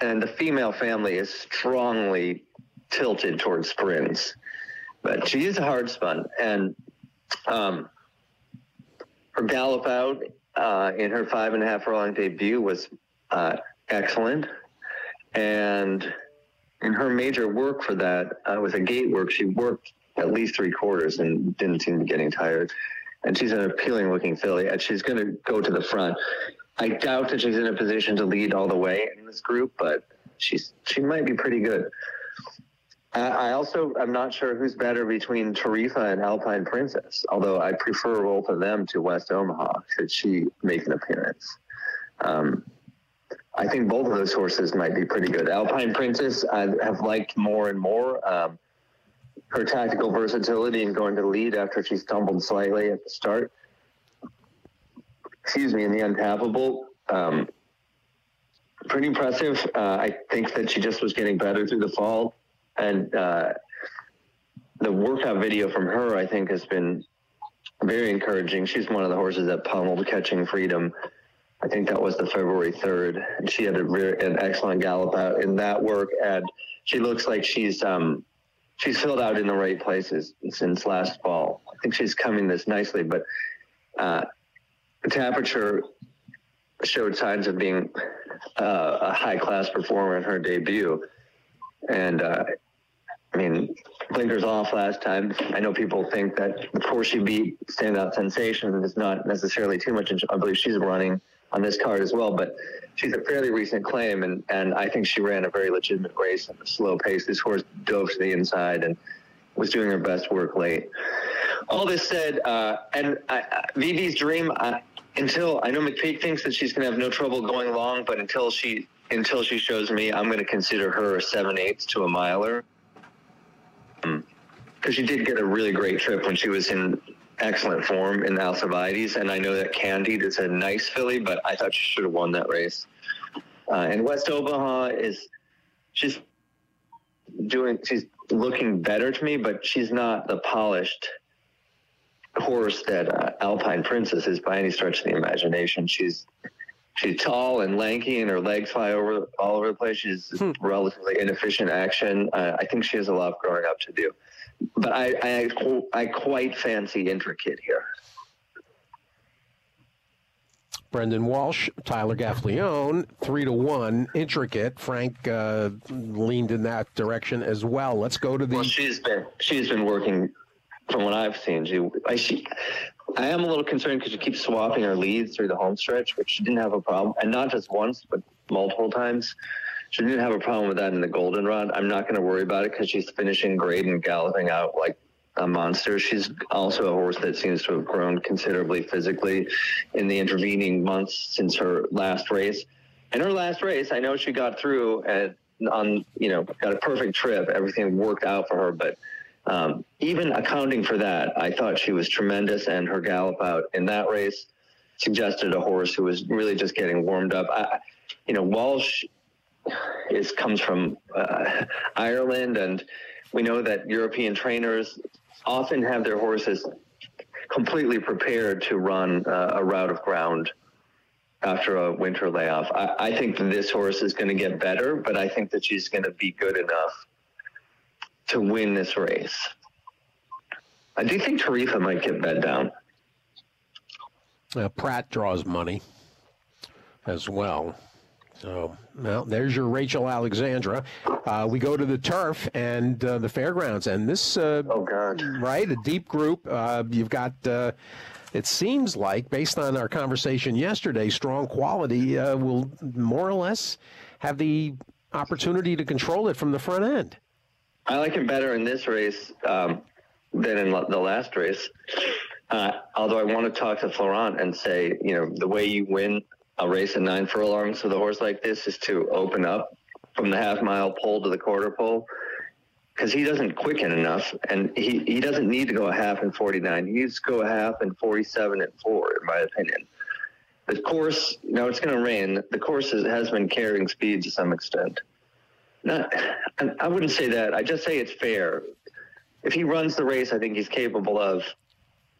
and the female family is strongly tilted towards sprints. But she is a hard spun, and um, her gallop out uh, in her five and a half furlong debut was uh, excellent, and in her major work for that uh, was a gate work. She worked at least three quarters and didn't seem to be getting tired. And she's an appealing looking filly, and she's going to go to the front. I doubt that she's in a position to lead all the way in this group, but she's she might be pretty good. I also I'm not sure who's better between Tarifa and Alpine Princess, although I prefer both of them to West Omaha should she make an appearance. Um, I think both of those horses might be pretty good. Alpine Princess I have liked more and more. Um, her tactical versatility in going to lead after she stumbled slightly at the start. Excuse me, in the Untapable. Um, pretty impressive. Uh, I think that she just was getting better through the fall and uh, the workout video from her, I think, has been very encouraging. She's one of the horses that pummeled Catching Freedom. I think that was the February 3rd. And she had a very, an excellent gallop out in that work. And she looks like she's um, she's filled out in the right places since last fall. I think she's coming this nicely. But uh, Taperature showed signs of being uh, a high class performer in her debut. And uh, I mean, blinkers off last time. I know people think that before she beat standout sensation is not necessarily too much. I believe she's running on this card as well, but she's a fairly recent claim, and, and I think she ran a very legitimate race at a slow pace. This horse dove to the inside and was doing her best work late. All this said, uh, and I, Vivi's dream, I, until I know McPeek thinks that she's going to have no trouble going long, but until she until she shows me, I'm going to consider her a seven eighths to a miler because she did get a really great trip when she was in excellent form in the Alcibiades, and I know that Candide is a nice filly, but I thought she should have won that race. Uh, and West Omaha is she's doing she's looking better to me, but she's not the polished horse that uh, Alpine Princess is by any stretch of the imagination. She's she's tall and lanky, and her legs fly over all over the place. She's hmm. relatively inefficient action. Uh, I think she has a lot of growing up to do but I, I, I quite fancy intricate here. Brendan Walsh, Tyler Gaffalione, three to one. Intricate. Frank uh, leaned in that direction as well. Let's go to the. Well, she's been she's been working from what I've seen. She, I, she, I am a little concerned because she keeps swapping her leads through the home stretch, which she didn't have a problem, and not just once, but multiple times. She didn't have a problem with that in the goldenrod. I'm not going to worry about it because she's finishing grade and galloping out like a monster. She's also a horse that seems to have grown considerably physically in the intervening months since her last race. In her last race, I know she got through and on, you know, got a perfect trip. Everything worked out for her, but um, even accounting for that, I thought she was tremendous, and her gallop out in that race suggested a horse who was really just getting warmed up. I, you know, Walsh is comes from uh, Ireland, and we know that European trainers often have their horses completely prepared to run uh, a route of ground after a winter layoff. I, I think this horse is going to get better, but I think that she's going to be good enough to win this race. I do think Tarifa might get bet down. Uh, Prat draws money as well. So, well, there's your Rachel Alexandra. Uh, we go to the turf and uh, the fairgrounds, and this. Uh, oh God! Right, a deep group. Uh, you've got. Uh, it seems like, based on our conversation yesterday, strong quality uh, will more or less have the opportunity to control it from the front end. I like him better in this race um, than in the last race. although I want to talk to Florent and say, you know, the way you win a race in nine furlongs with a horse like this is to open up from the half mile pole to the quarter pole because he doesn't quicken enough and he, he doesn't need to go a half in 49 he needs to go a half in 47 and 4 in my opinion. The course now it's going to rain. The course has, has been carrying speed to some extent. Not i wouldn't say that. I just say it's fair. If he runs the race i think he's capable of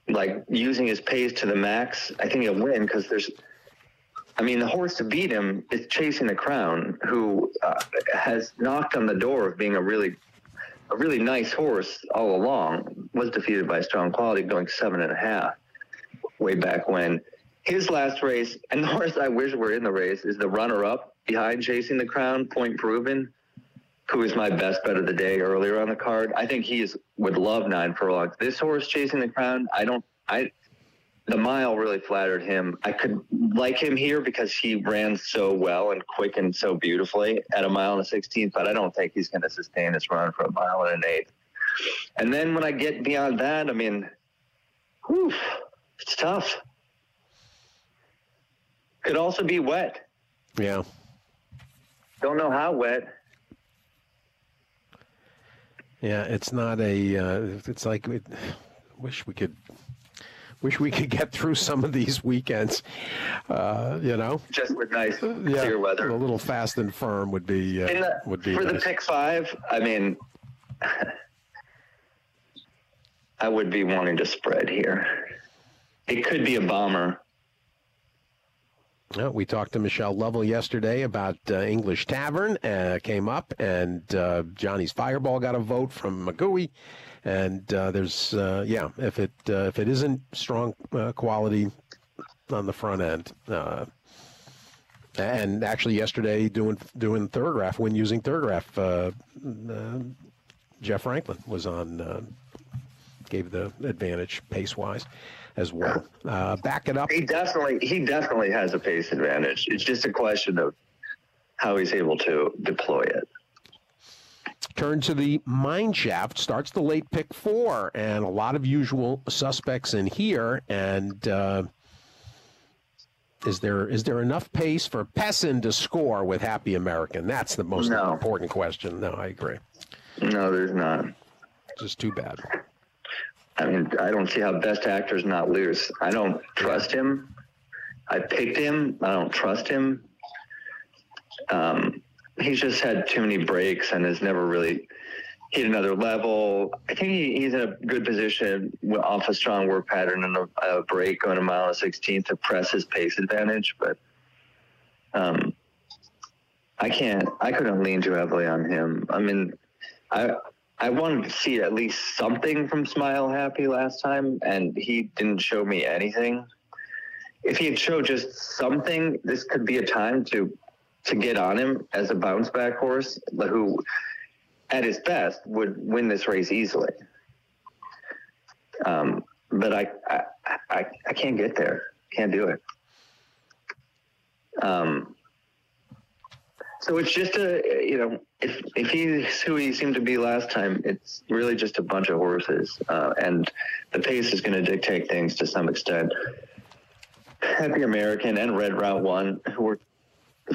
like using his pace to the max. I think he'll win because there's I mean, the horse to beat him is chasing the crown, who uh, has knocked on the door of being a really, a really nice horse all along. Was defeated by Strong Quality, going seven and a half way back when. His last race, and the [LAUGHS] horse I wish were in the race, is the runner-up behind Chasing the Crown, Point Proven, who is my best bet of the day earlier on the card. I think he is would love nine furlongs. This horse, Chasing the Crown, I don't. I the mile really flattered him. I could like him here because he ran so well and quick and so beautifully at a mile and a sixteenth, but I don't think he's going to sustain his run for a mile and an eighth. And then when I get beyond that, I mean, whew, it's tough. Could also be wet. Yeah. Don't know how wet. Yeah, it's not a. Uh, it's like, we, [SIGHS] wish we could wish we could get through some of these weekends. Uh, you know, just with nice yeah, clear weather. A little fast and firm would be uh, the, would be for nice. the pick five. I mean, [LAUGHS] I would be wanting to spread here. It could be a bomber. Well, we talked to Michelle Lovell yesterday about uh, English Tavern. Uh, came up, and uh, Johnny's Fireball got a vote from McGoey. And uh, there's, uh, yeah, if it uh, if it isn't strong quality on the front end, and actually yesterday doing doing Thoro-Graph when using Thoro-Graph, Jeff Franklin was on, gave the advantage pace wise as well. Uh, back it up. He definitely he definitely has a pace advantage. It's just a question of how he's able to deploy it. Turn to the mine shaft. Starts the late pick four, and a lot of usual suspects in here. And uh, is there is there enough pace for Pessin to score with Happy American? That's the most No. important question. No, I agree. No, there's not. Just too bad. I mean, I don't see how best actor's not loose. I don't trust him. I picked him. I don't trust him. Um, he's just had too many breaks and has never really hit another level. I think he, he's in a good position with- off a strong work pattern and a, a break going a mile and 16 to press his pace advantage. But um, I can't, I couldn't lean too heavily on him. I mean, I, I wanted to see at least something from Smile Happy last time, and he didn't show me anything. If he had showed just something, this could be a time to to get on him as a bounce back horse who, at his best, would win this race easily. Um, but I, I, I, I can't get there. Can't do it. Um, so it's just a, you know, if if he's who he seemed to be last time, it's really just a bunch of horses, uh, and the pace is going to dictate things to some extent. Happy American and Red Route One, who were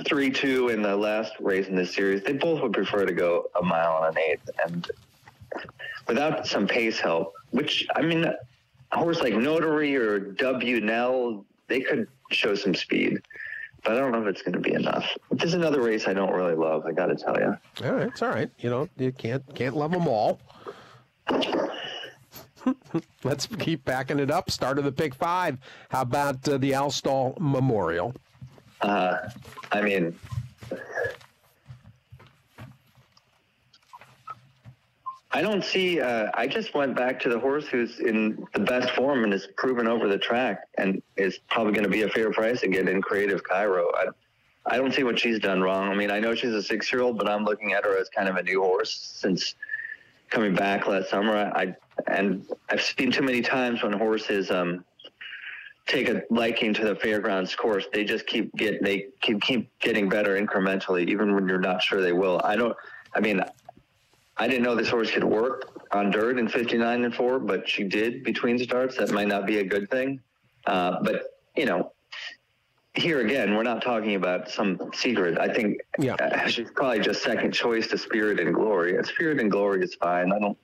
three two in the last race in this series, they both would prefer to go a mile and an eighth, and without some pace help, which I mean, a horse like Notary or W Nell, they could show some speed but I don't know if it's going to be enough. This is another race I don't really love. I got to tell you. All right, it's all right. You know, you can't can't love them all. [LAUGHS] Let's keep backing it up. Start of the pick five. How about uh, the Alstall Memorial? Uh, I mean, I don't see. Uh, I just went back to the horse who's in the best form and is proven over the track and is probably going to be a fair price again in Creative Cairo. I, I don't see what she's done wrong. I mean, I know she's a six-year-old, but I'm looking at her as kind of a new horse since coming back last summer. I and I've seen too many times when horses um, take a liking to the fairgrounds course. They just keep get they keep keep getting better incrementally, even when you're not sure they will. I don't. I mean, I didn't know this horse could work on dirt in 59 and four, but she did between starts. That might not be a good thing. Uh, but, you know, here again, we're not talking about some secret. I think Yeah. uh, she's probably just second choice to Spirit and Glory. And Spirit and Glory is fine. I don't,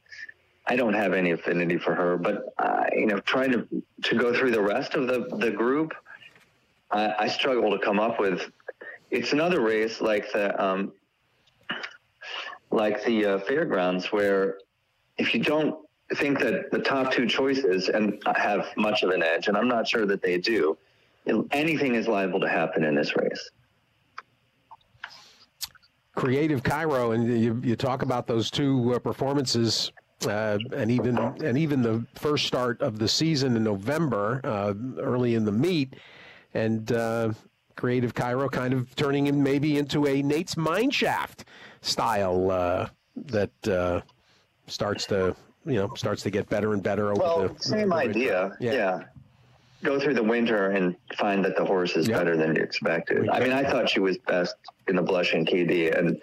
I don't have any affinity for her, but uh, you know, trying to to go through the rest of the the group, I, I struggle to come up with. It's another race like the um, like the uh, fairgrounds where if you don't think that the top two choices and have much of an edge, and I'm not sure that they do, anything is liable to happen in this race. Creative Cairo, and you, you talk about those two uh, performances, uh, and even and even the first start of the season in November, uh, early in the meet, and uh, Creative Cairo kind of turning him maybe into a Nate's Mineshaft style uh, that uh, starts to you know starts to get better and better over Well, the same the- idea. Yeah. Yeah. Go through the winter and find that the horse is Yeah. better than you expected. I mean, I thought she was best in the blushing KD, and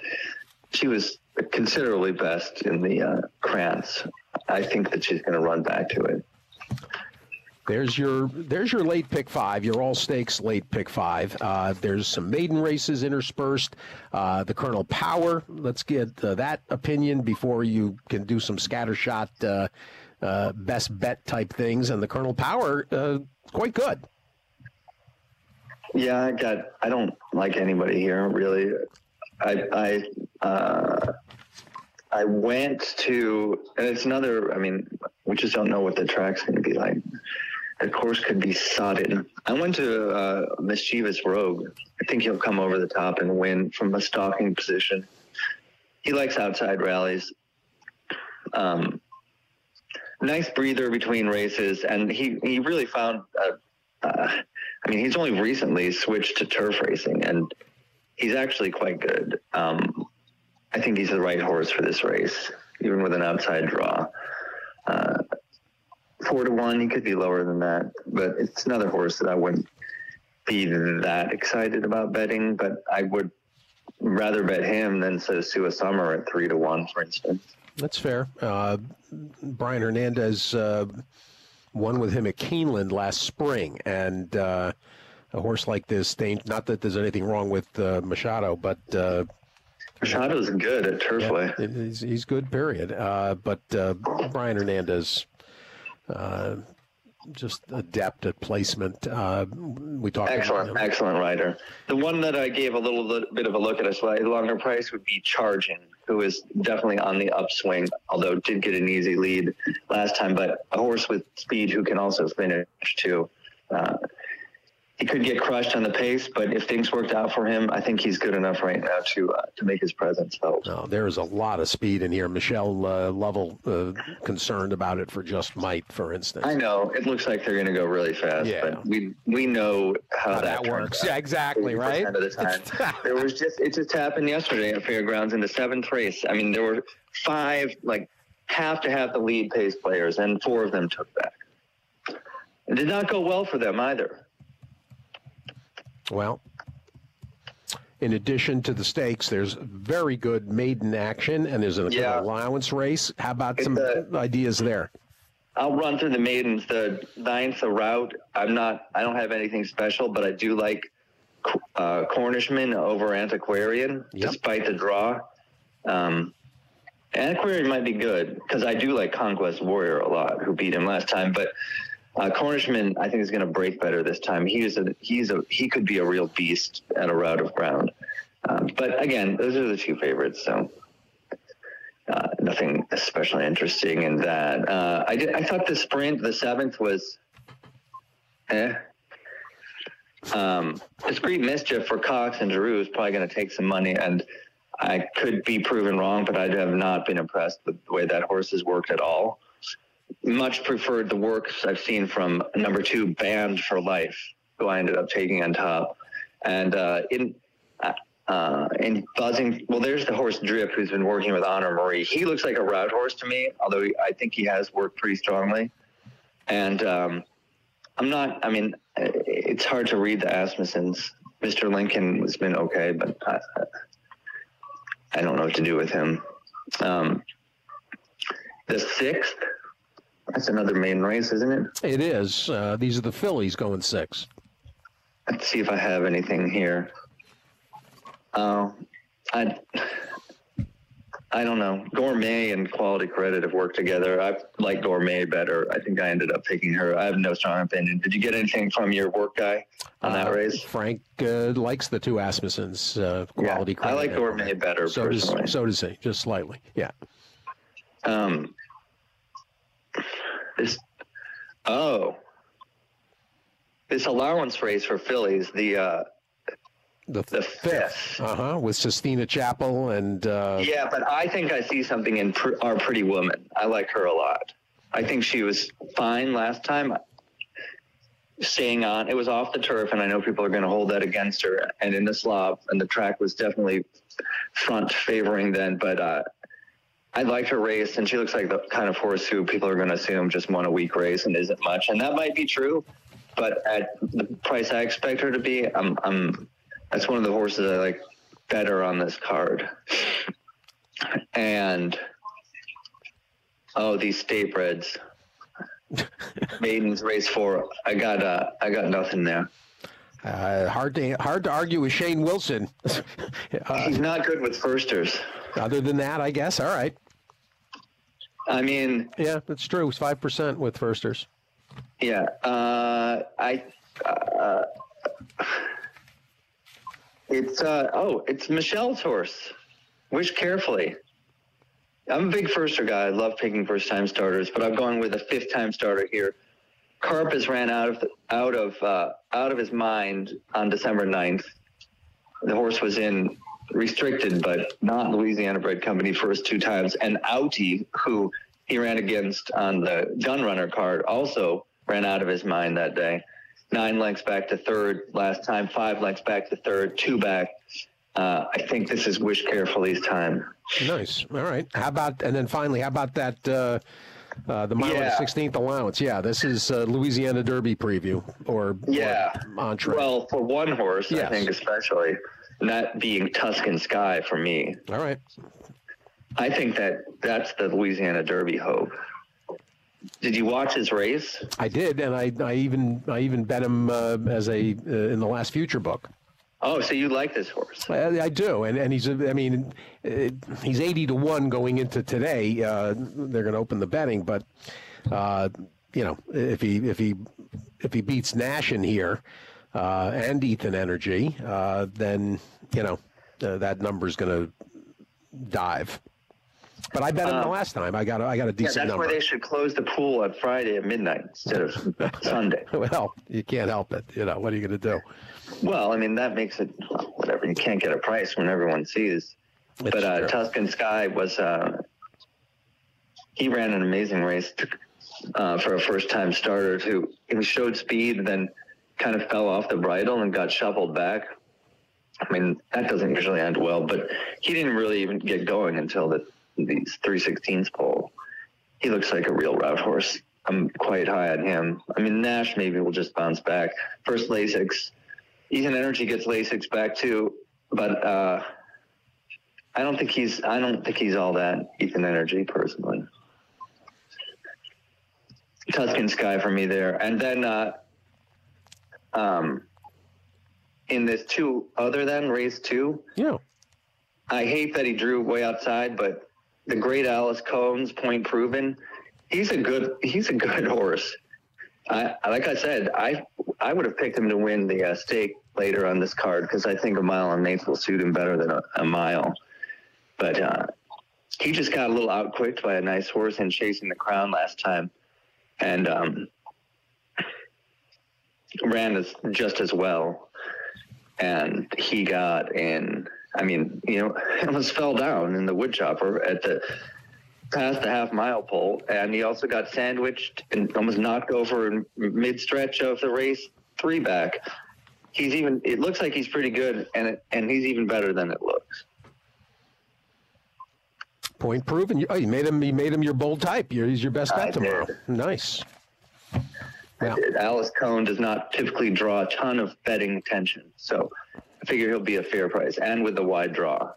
she was considerably best in the uh, Krantz. I think that she's going to run back to it. There's your there's your late pick five, your all stakes late pick five. Uh, there's some maiden races interspersed. Uh, the Colonel Power. Let's get uh, that opinion before you can do some scattershot uh, uh, best bet type things. And the Colonel Power, uh, quite good. Yeah, I got. I don't like anybody here really. I I uh, I went to, and it's another. I mean, we just don't know what the track's going to be like. The course could be sodden. I went to uh, mischievous rogue. I think he'll come over the top and win from a stalking position. He likes outside rallies. Um, nice breather between races, and he he really found. Uh, uh, I mean, he's only recently switched to turf racing, and he's actually quite good. Um, I think he's the right horse for this race, even with an outside draw. Uh, four to one, he could be lower than that, but it's another horse that I wouldn't be that excited about betting. But I would rather bet him than say Sosua Summer at three to one, for instance. That's fair. Uh, Brian Hernandez uh, won with him at Keeneland last spring, and uh, a horse like this, they, not that there's anything wrong with uh, Machado, but uh, Machado's good at Turfway. yeah, he's, he's good. Period. Uh, but uh, Brian Hernandez. Uh, just adept at placement. Uh, we talked Excellent, about excellent rider. The one that I gave a little bit of a look at a slightly longer price would be Charging, who is definitely on the upswing, although did get an easy lead last time, but a horse with speed who can also finish too. Uh, he could get crushed on the pace, but if things worked out for him, I think he's good enough right now to uh, to make his presence felt. No, there is a lot of speed in here. Michelle uh, Lovell uh, concerned about it for just might, for instance. I know it looks like they're going to go really fast, Yeah. but we we know how, How that, that works. out. Yeah, exactly, right? Of the time. [LAUGHS] there was just it just happened yesterday at Fairgrounds in the seventh race. I mean, there were five like half to half the lead pace players, and four of them took back. It did not go well for them either. Well, in addition to the stakes, there's very good maiden action, and there's an Yeah. allowance race. How about It's some a- ideas there? I'll run through the maidens. The ninth, the route. I'm not. I don't have anything special, but I do like uh, Cornishman over Antiquarian, Yep. despite the draw. Um, Antiquarian might be good because I do like Conquest Warrior a lot, who beat him last time. But uh, Cornishman, I think, is going to break better this time. He's a he's a he could be a real beast at a route of ground. Um, but again, those are the two favorites. So uh, nothing especially interesting in that. Uh, I did. I thought the sprint, the seventh, was, eh. Um, discreet mischief for Cox and Geroux is probably going to take some money, and I could be proven wrong, but I have not been impressed with the way that horse has worked at all. Much preferred the works I've seen from number two, Banned for Life, who I ended up taking on top, and uh, in. Uh, and buzzing. Well, there's the horse Drip, who's been working with Honor Marie. He looks like a route horse to me, although he- I think he has worked pretty strongly. And um, I'm not. I mean, uh, it's hard to read the Asmussens. Mr. Lincoln has been okay, but I, I don't know what to do with him. Um, the sixth. That's another main race, isn't it? It is. Uh, these are the fillies going six. Let's see if I have anything here. Oh, I, I don't know. Gourmet and Quality Credit have worked together. I like Gourmet better. I think I ended up picking her. I have no strong opinion. Did you get anything from your work guy on that Uh, race? Frank uh, likes the two Asmussens uh, quality. Credit. I like. Gourmet better So does personally. so does he, just slightly. Yeah. This oh, this allowance race for fillies, the uh, The, the fifth. Uh huh. With Sistina Chapel and uh, Yeah, but I think I see something in pr- our Pretty Woman. I like her a lot. I think she was fine last time. Staying on, it was off the turf, and I know people are going to hold that against her. And in the Slav, and the track was definitely front favoring then. But uh, I liked her race, and she looks like the kind of horse who people are going to assume just won a weak race and isn't much, and that might be true. But at the price I expect her to be, I'm, I'm that's one of the horses I like better on this card. And oh, these state breds, [LAUGHS] maidens race four. I got uh, I got nothing there. uh, hard to hard to argue with Shane Wilson. [LAUGHS] uh, He's not good with firsters. other than that, I guess. All right. I mean, Yeah, that's true. It's five percent with firsters. yeah. Uh, I. Uh, it's uh, oh, it's Michelle's horse. Wish carefully. I'm a big firster guy. I love picking first time starters, but I'm going with a fifth time starter here. Carp has ran out of the, out of uh, out of his mind on December 9th. The horse was in restricted, but not Louisiana Bred Company first two times, and Outie, who he ran against on the gun runner card, also ran out of his mind that day. Nine lengths back to third last time, five lengths back to third, two back. Uh, I think this is Wish Carefully's time. Nice. All right. How about and then finally, how about that? Uh, uh, the mile Yeah. and sixteenth allowance. Yeah, this is uh, Louisiana Derby preview or Yeah. or entree. Well, for one horse, Yes. I think especially, that being Tuscan Sky for me. All right. I think that that's the Louisiana Derby hope. Did you watch his race? I did, and I, I even I even bet him uh, as a uh, in the last future book. Oh, so you like this horse? I, I do, and and he's I mean he's eighty to one going into today. Uh, they're going to open the betting, but uh, you know if he if he if he beats Nash in here uh, and Ethan Energy, uh, then you know uh, that is going to dive. But I bet him the last time. I got a, I got a decent Yeah, that's number. where they should close the pool on Friday at midnight instead of [LAUGHS] Sunday. well, you can't help it. You know what are you going to do? Well, I mean that makes it well, whatever. You can't get a price when everyone sees. It's but uh. Tuscan Sky was uh, he ran an amazing race uh, for a first time starter. Who he showed speed, then kind of fell off the bridle and got shuffled back. I mean that doesn't usually end well, but he didn't really even get going until the these three sixteens pole. He looks like a real route horse. I'm quite high on him. I mean Nash maybe will just bounce back. First Lasix. Ethan Energy gets Lasix back too, but uh, I don't think he's. I don't think he's all that Ethan Energy personally. Tuscan Sky for me there, and then uh, um, in this two other than race two, Yeah. I hate that he drew way outside, but the great Alice Combs, point proven, he's a good he's a good horse. I like I said, I I would have picked him to win the uh, stake later on this card because I think a mile on eighth will suit him better than a, a mile. But uh, he just got a little outquicked by a nice horse in chasing the crown last time, and um, ran as just as well. And he got in. I mean, you know, [LAUGHS] almost fell down in the wood chopper at the past the half mile pole, and he also got sandwiched and almost knocked over in mid stretch of the race three back. He's even. It looks like he's pretty good, and it, and he's even better than it looks. Point proven. You- Oh, you made him. You made him your bold type. You're, he's your best bet tomorrow. Nice. Yeah. Alice Cohn does not typically draw a ton of betting attention, so I figure he'll be a fair price, and with the wide draw.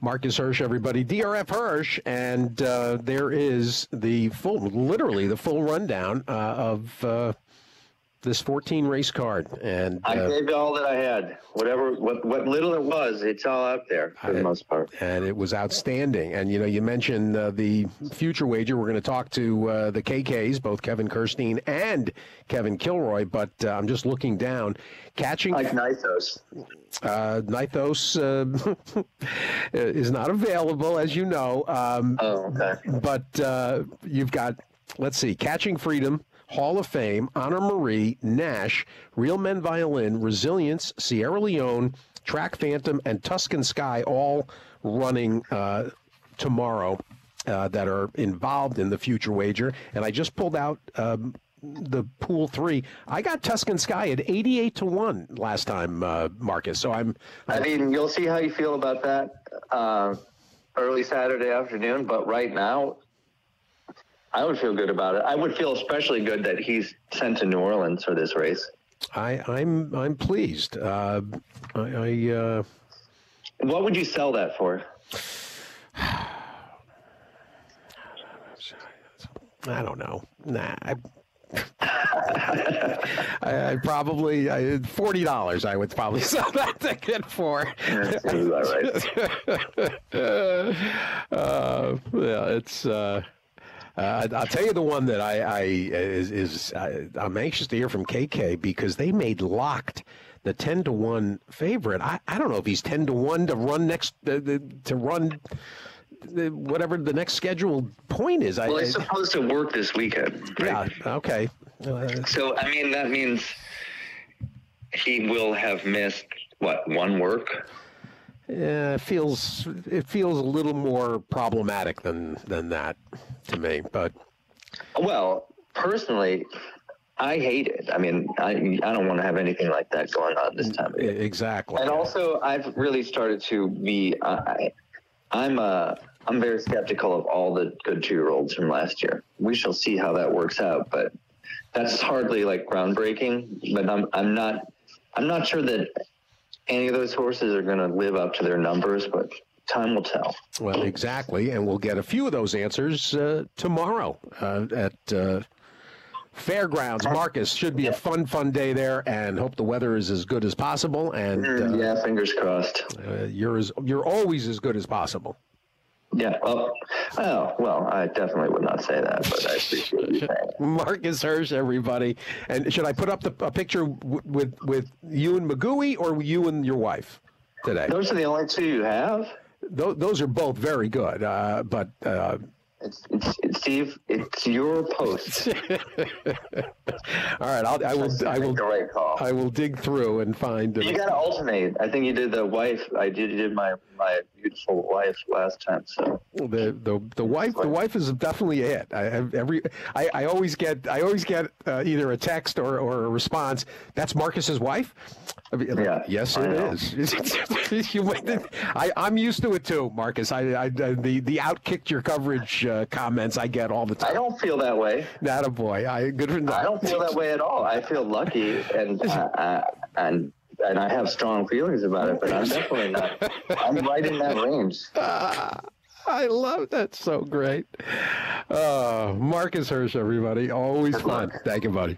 Marcus Hersh, everybody. DRF Hersh, and uh, there is the full, literally the full rundown uh, of uh, this 14 race card. And I uh, gave all that I had. Whatever, what, what little it was, it's all out there for the most part. and it was outstanding. And you know, you mentioned uh, the future wager. We're going to talk to uh, the KKs, both Kevin Kerstein and Kevin Kilroy. But uh, I'm just looking down, catching Like Nysos uh, Nysos uh, [LAUGHS] is not available, as you know. Um, Oh, okay. but uh, you've got, let's see, Catching Freedom, Hall of Fame, Honor Marie, Nash, Real Men Violin, Resilience, Sierra Leone, Track Phantom, and Tuscan Sky all running uh, tomorrow. Uh, that are involved in the future wager, and I just pulled out um, the pool three. I got Tuscan Sky at eighty-eight to one last time, uh, Marcus. So I'm. I mean, you'll see how you feel about that uh, early Saturday afternoon, but right now, I would feel good about it. I would feel especially good that he's sent to New Orleans for this race. I, I'm I'm pleased. Uh, I, I uh, What would you sell that for? [SIGHS] I don't know. Nah, I, [LAUGHS] I, I probably I, forty dollars. I would probably [LAUGHS] sell that ticket for. That right. [LAUGHS] uh, yeah, it's. Uh, uh, I'll tell you the one that I, I is, is I, I'm anxious to hear from KK because they made locked the ten to one favorite. I, I don't know if he's ten to one to run next uh, the, to run the, whatever the next scheduled point is. Well, I, he's supposed to work this weekend. yeah, okay. Uh, So, I mean, that means he will have missed, what, one work? Yeah, it feels it feels a little more problematic than than that to me. But Well, personally, I hate it. I mean, I, I don't want to have anything like that going on this time of year. exactly. And also, I've really started to be. I, I'm uh, I'm very skeptical of all the good two year olds from last year. We shall see how that works out, but that's hardly like groundbreaking. But I'm I'm not I'm not sure that any of those horses are going to live up to their numbers. But time will tell. Well, exactly, and we'll get a few of those answers uh, tomorrow uh, at uh, Fairgrounds. Marcus should be a fun, fun day there, and hope the weather is as good as possible. And uh, yeah, fingers crossed. uh, you're as, you're always as good as possible. Yeah. Well, oh well, I definitely would not say that, but I appreciate you saying it. [LAUGHS] Marcus Hersh, everybody. And should I put up the, a picture w- with with you and Magui, or you and your wife today? Those are the only two you have. Those, are both very good, uh, but uh, It's, it's, it's Steve. It's your post. [LAUGHS] all right, I'll, I will I will Make the right call. I will dig through and find. You got to alternate. I think you did the wife. I did. You did my my beautiful wife last time. So the the the wife the wife is definitely it. I have every I, I always get I always get uh, either a text or, or a response. That's Marcus's wife. I mean, Yeah, yes, I it know. is. [LAUGHS] You I I'm used to it too, Marcus. I, I, I the the outkicked your coverage uh, comments I get all the time. I don't feel that way. Not a boy. I good for I don't feel that way at all. I feel lucky, and [LAUGHS] uh, uh, and and I have strong feelings about it. But I'm definitely not. I'm right in that range. [LAUGHS] I love that. So great. Uh, Marcus Hersh, everybody. Always fun. Thank you, buddy.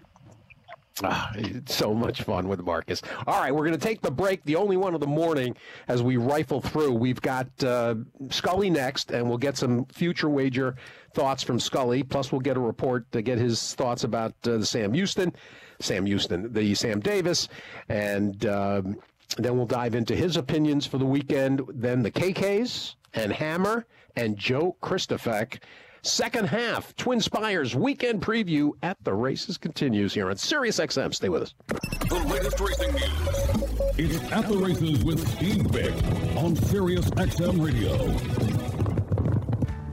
Ah, so much fun with Marcus. All right, we're going to take the break, the only one of the morning, as we rifle through. We've got uh, Scully next, and we'll get some future wager thoughts from Scully. Plus, we'll get a report to get his thoughts about uh, the Sam Houston, Sam Houston, the Sam Davis, and um, then we'll dive into his opinions for the weekend. Then the KKs and Hammer and Joe Kristufek. Second half, TwinSpires weekend preview at the races continues here on Sirius XM. Stay with us. The latest racing news. It's at the races with Steve Byk on Sirius XM Radio.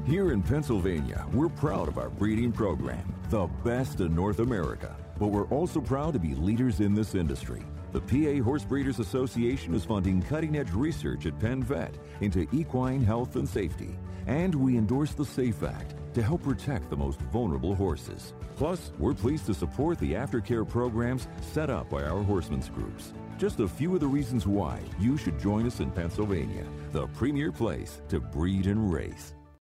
Here in Pennsylvania, we're proud of our breeding program, the best in North America. But we're also proud to be leaders in this industry. The PA Horse Breeders Association is funding cutting edge research at Penn Vet into equine health and safety. And we endorse the SAFE Act to help protect the most vulnerable horses. Plus, we're pleased to support the aftercare programs set up by our horsemen's groups. Just a few of the reasons why you should join us in Pennsylvania, the premier place to breed and race.